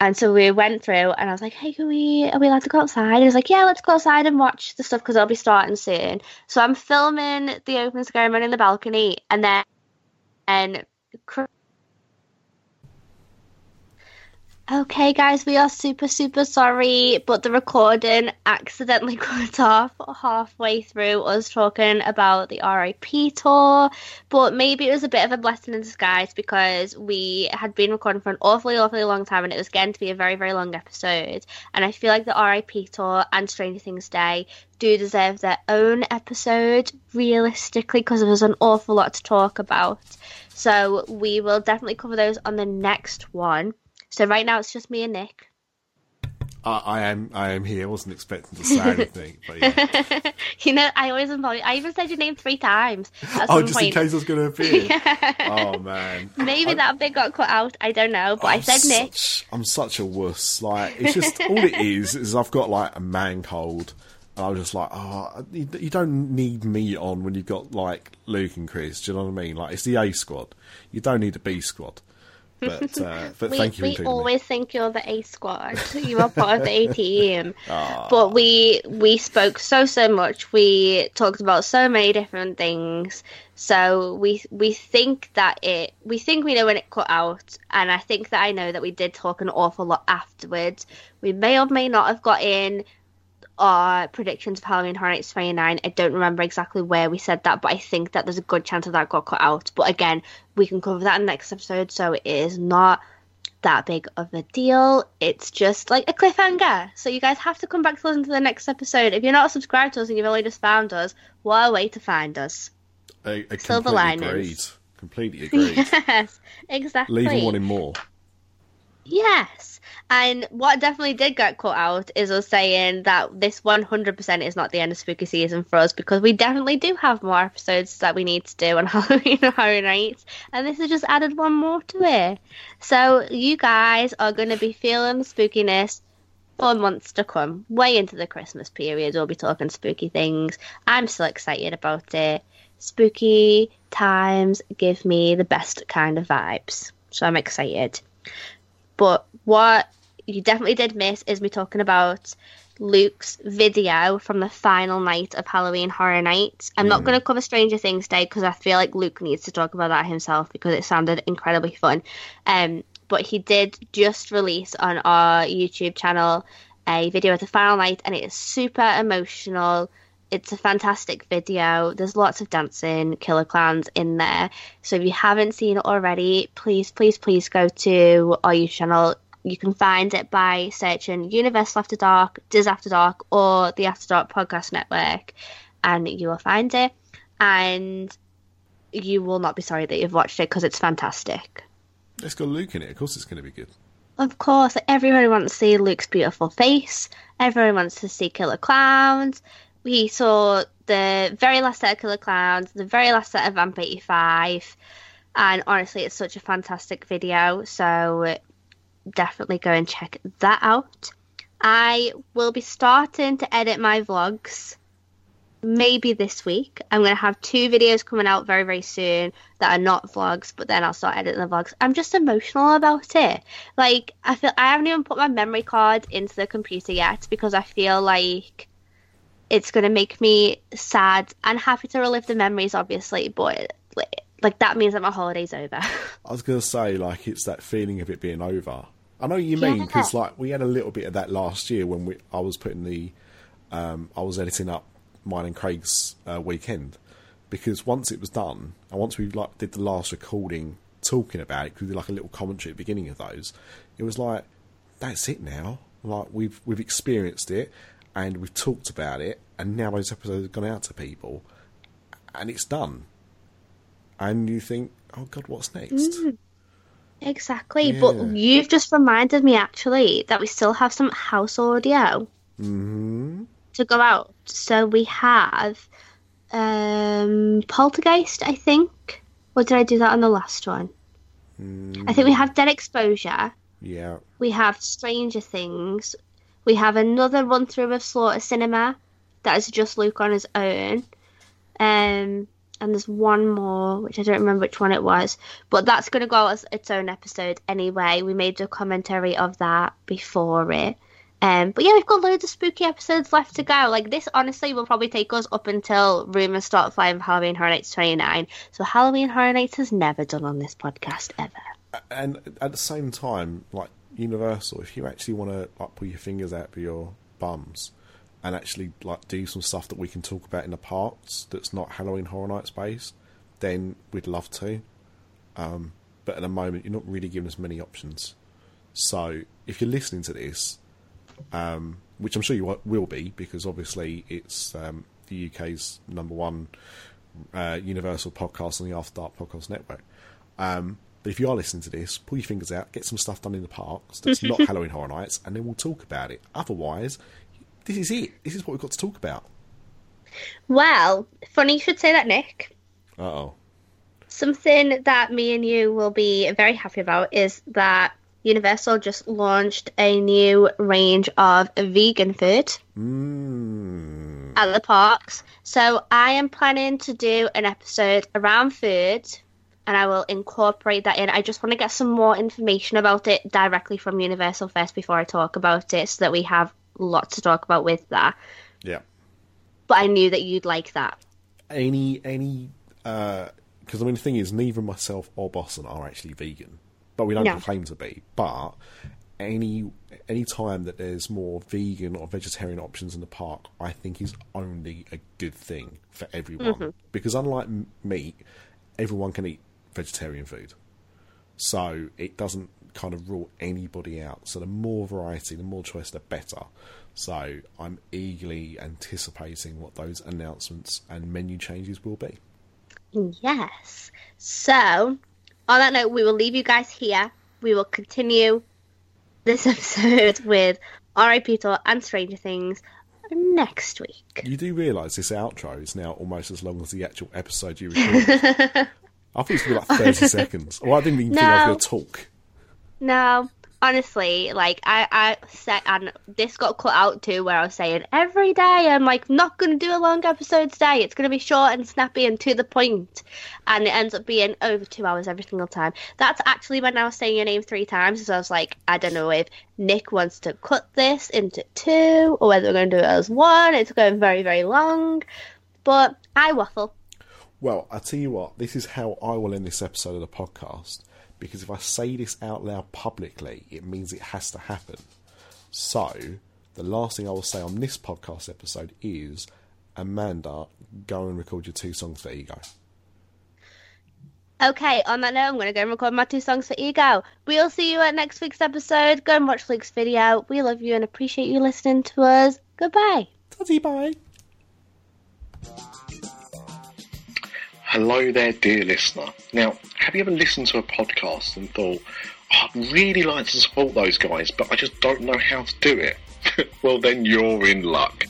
And so we went through, and I was like, hey, can we, are we allowed to go outside? And he was like, yeah, let's go outside and watch the stuff because it'll be starting soon. So I'm filming the opening ceremony in the balcony, and then, and Okay, guys, we are super, super sorry, but the recording accidentally (laughs) cut off halfway through us talking about the RIP tour. But maybe it was a bit of a blessing in disguise because we had been recording for an awfully, awfully long time and it was getting to be a very, very long episode. And I feel like the RIP tour and Stranger Things Day do deserve their own episode, realistically, because there was an awful lot to talk about. So we will definitely cover those on the next one. So right now it's just me and Nick. I, I am I am here. I wasn't expecting to say anything, but yeah. (laughs) you know, I always involve I even said your name three times oh, just point. in case I was going to appear. (laughs) Yeah. Oh man, Maybe I- that bit got cut out. I don't know, but I I'm said Nick. such, I'm such a wuss. Like it's just all it (laughs) is is I've got like a man cold. And I was just like, oh, you, you don't need me on when you've got like Luke and Chris. Do you know what I mean? Like it's the A squad. You don't need a B squad. But uh, but We, thank you. we including me. always think you're the A squad. You are part of the A team. (laughs) Ah. But we we spoke so so much. We talked about so many different things. So we we think that it we think we know when it cut out, and I think that I know that we did talk an awful lot afterwards. We may or may not have got in our predictions of Halloween Horror Nights 29. I don't remember exactly where we said that, but I think that there's a good chance that that got cut out. But again, we can cover that in the next episode, so it is not that big of a deal. It's just like a cliffhanger. So you guys have to come back to listen to the next episode. If you're not subscribed to us and you've only just found us, what a way to find us. I, I Silver linings. agreed. Completely agreed. (laughs) Yes, exactly. Leaving wanting more. Yes. And what definitely did get cut out is us saying that this 100% is not the end of spooky season for us because we definitely do have more episodes that we need to do on (laughs) Halloween and Horror Nights. And this has just added one more to it. So you guys are going to be feeling spookiness for months to come. Way into the Christmas period, we'll be talking spooky things. I'm so excited about it. Spooky times give me the best kind of vibes. So I'm excited. But what you definitely did miss is me talking about Luke's video from the final night of Halloween Horror Nights. I'm not going to cover Stranger Things Day because I feel like Luke needs to talk about that himself because it sounded incredibly fun. Um, but he did just release on our YouTube channel a video of the final night, and it is super emotional. It's a fantastic video. There's lots of dancing, killer clowns in there. So if you haven't seen it already, please, please, please go to our YouTube channel. You can find it by searching Universal After Dark, Diz After Dark, or the After Dark Podcast Network, and you will find it. And you will not be sorry that you've watched it because it's fantastic. It's got Luke in it. Of course, it's going to be good. Of course, everyone wants to see Luke's beautiful face. Everyone wants to see killer clowns. we saw the very last set of Killer Clowns, the very last set of Vamp 85, and honestly, it's such a fantastic video. So definitely go and check that out. I will be starting to edit my vlogs maybe this week. I'm going to have two videos coming out very, very soon that are not vlogs, but then I'll start editing the vlogs. I'm just emotional about it. Like, I feel I haven't even put my memory card into the computer yet because I feel like it's going to make me sad and happy to relive the memories, obviously, but like that means that my holiday's over. (laughs) I was going to say, like, it's that feeling of it being over. I know what you mean because, like, we had a little bit of that last year when we I was putting the, um, I was editing up mine and Craig's uh, weekend because once it was done and once we like did the last recording talking about it, because we did like a little commentary at the beginning of those, it was like that's it now. Like we've we've experienced it and we've talked about it, and now those episodes have gone out to people, and it's done. And you think, oh God, what's next? Mm, exactly, Yeah. but you've just reminded me actually that we still have some house audio hmm to go out. So we have um, Poltergeist, I think. Or did I do that on the last one? I think we have Dead Exposure. Yeah. We have Stranger Things. We have another run through of Slaughter Cinema that is just Luke on his own. Um, and there's one more, which I don't remember which one it was, but that's going to go as its own episode anyway. We made a commentary of that before it. Um, but yeah, we've got loads of spooky episodes left to go. Like this, honestly, will probably take us up until rumors start flying for Halloween Horror Nights 29. So Halloween Horror Nights has never done on this podcast ever. and at the same time, like Universal, if you actually want to like pull your fingers out for your bums and actually like do some stuff that we can talk about in the parks that's not Halloween Horror Nights based, then we'd love to. Um, but at the moment, you're not really giving us many options. So if you're listening to this, um, which I'm sure you will be, because obviously it's um, the UK's number one uh, Universal podcast on the After Dark Podcast Network. Um, but if you are listening to this, pull your fingers out, get some stuff done in the parks that's not (laughs) Halloween Horror Nights, and then we'll talk about it. Otherwise, this is it. This is what we've got to talk about. Well, funny you should say that, Nick. Uh oh. Something that me and you will be very happy about is that Universal just launched a new range of vegan food Mm. at the parks. So I am planning to do an episode around food and I will incorporate that in. I just want to get some more information about it directly from Universal first before I talk about it so that we have lots to talk about with that. Yeah. But I knew that you'd like that. Any any uh, because I mean the thing is, neither myself or Boston are actually vegan, but we don't No. claim to be. But any any time that there's more vegan or vegetarian options in the park, I think is only a good thing for everyone. Mm-hmm. Because unlike meat, everyone can eat vegetarian food, so it doesn't kind of rule anybody out. So the more variety, the more choice, the better. So I'm eagerly anticipating what those announcements and menu changes will be. Yes. So, on that note, we will leave you guys here. We will continue this (laughs) episode with R.I.P. Tour and Stranger Things next week. You do realise this outro is now almost as long as the actual episode you recorded. (laughs) I thought it was going to be like 30 (laughs) seconds. Well, I didn't even think I No. was going to talk. No, honestly, like I, I said, and this got cut out too, where I was saying every day I'm like not gonna do a long episode today. It's gonna be short and snappy and to the point, and it ends up being over two hours every single time. That's actually when I was saying your name three times, so I was like, I don't know if Nick wants to cut this into two or whether we're gonna do it as one. It's going very very long, but I waffle. Well, I tell you what, this is how I will end this episode of the podcast. Because if I say this out loud publicly, it means it has to happen. So, the last thing I will say on this podcast episode is Amanda, go and record your two songs for Ego. Okay, on that note, I'm going to go and record my two songs for Ego. We'll see you at next week's episode. Go and watch Luke's video. We love you and appreciate you listening to us. Goodbye. Tutty bye. Hello there, dear listener. Now, have you ever listened to a podcast and thought, "Oh, I'd really like to support those guys, but I just don't know how to do it? (laughs) well, then you're in luck.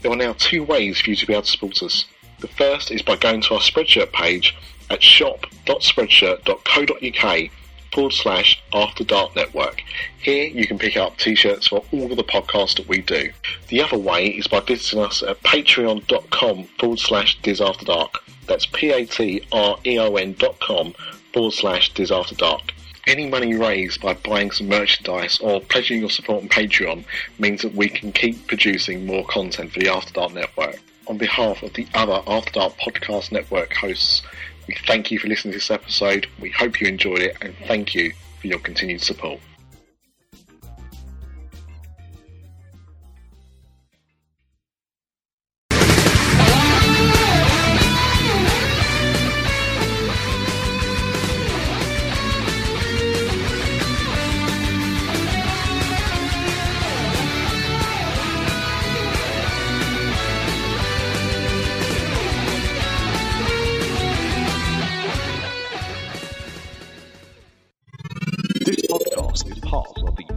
There are now two ways for you to be able to support us. The first is by going to our Spreadshirt page at shop.spreadshirt.co.uk forward slash After Dark Network. Here you can pick up t-shirts for all of the podcasts that we do. The other way is by visiting us at patreon.com forward slash Diz After Dark. That's P-A-T-R-E-O-N dot com forward slash Diz After Dark. Any money raised by buying some merchandise or pledging your support on Patreon means that we can keep producing more content for the After Dark Network. On behalf of the other After Dark Podcast Network hosts, we thank you for listening to this episode. We hope you enjoyed it and thank you for your continued support.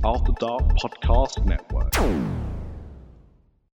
After Dark Podcast Network.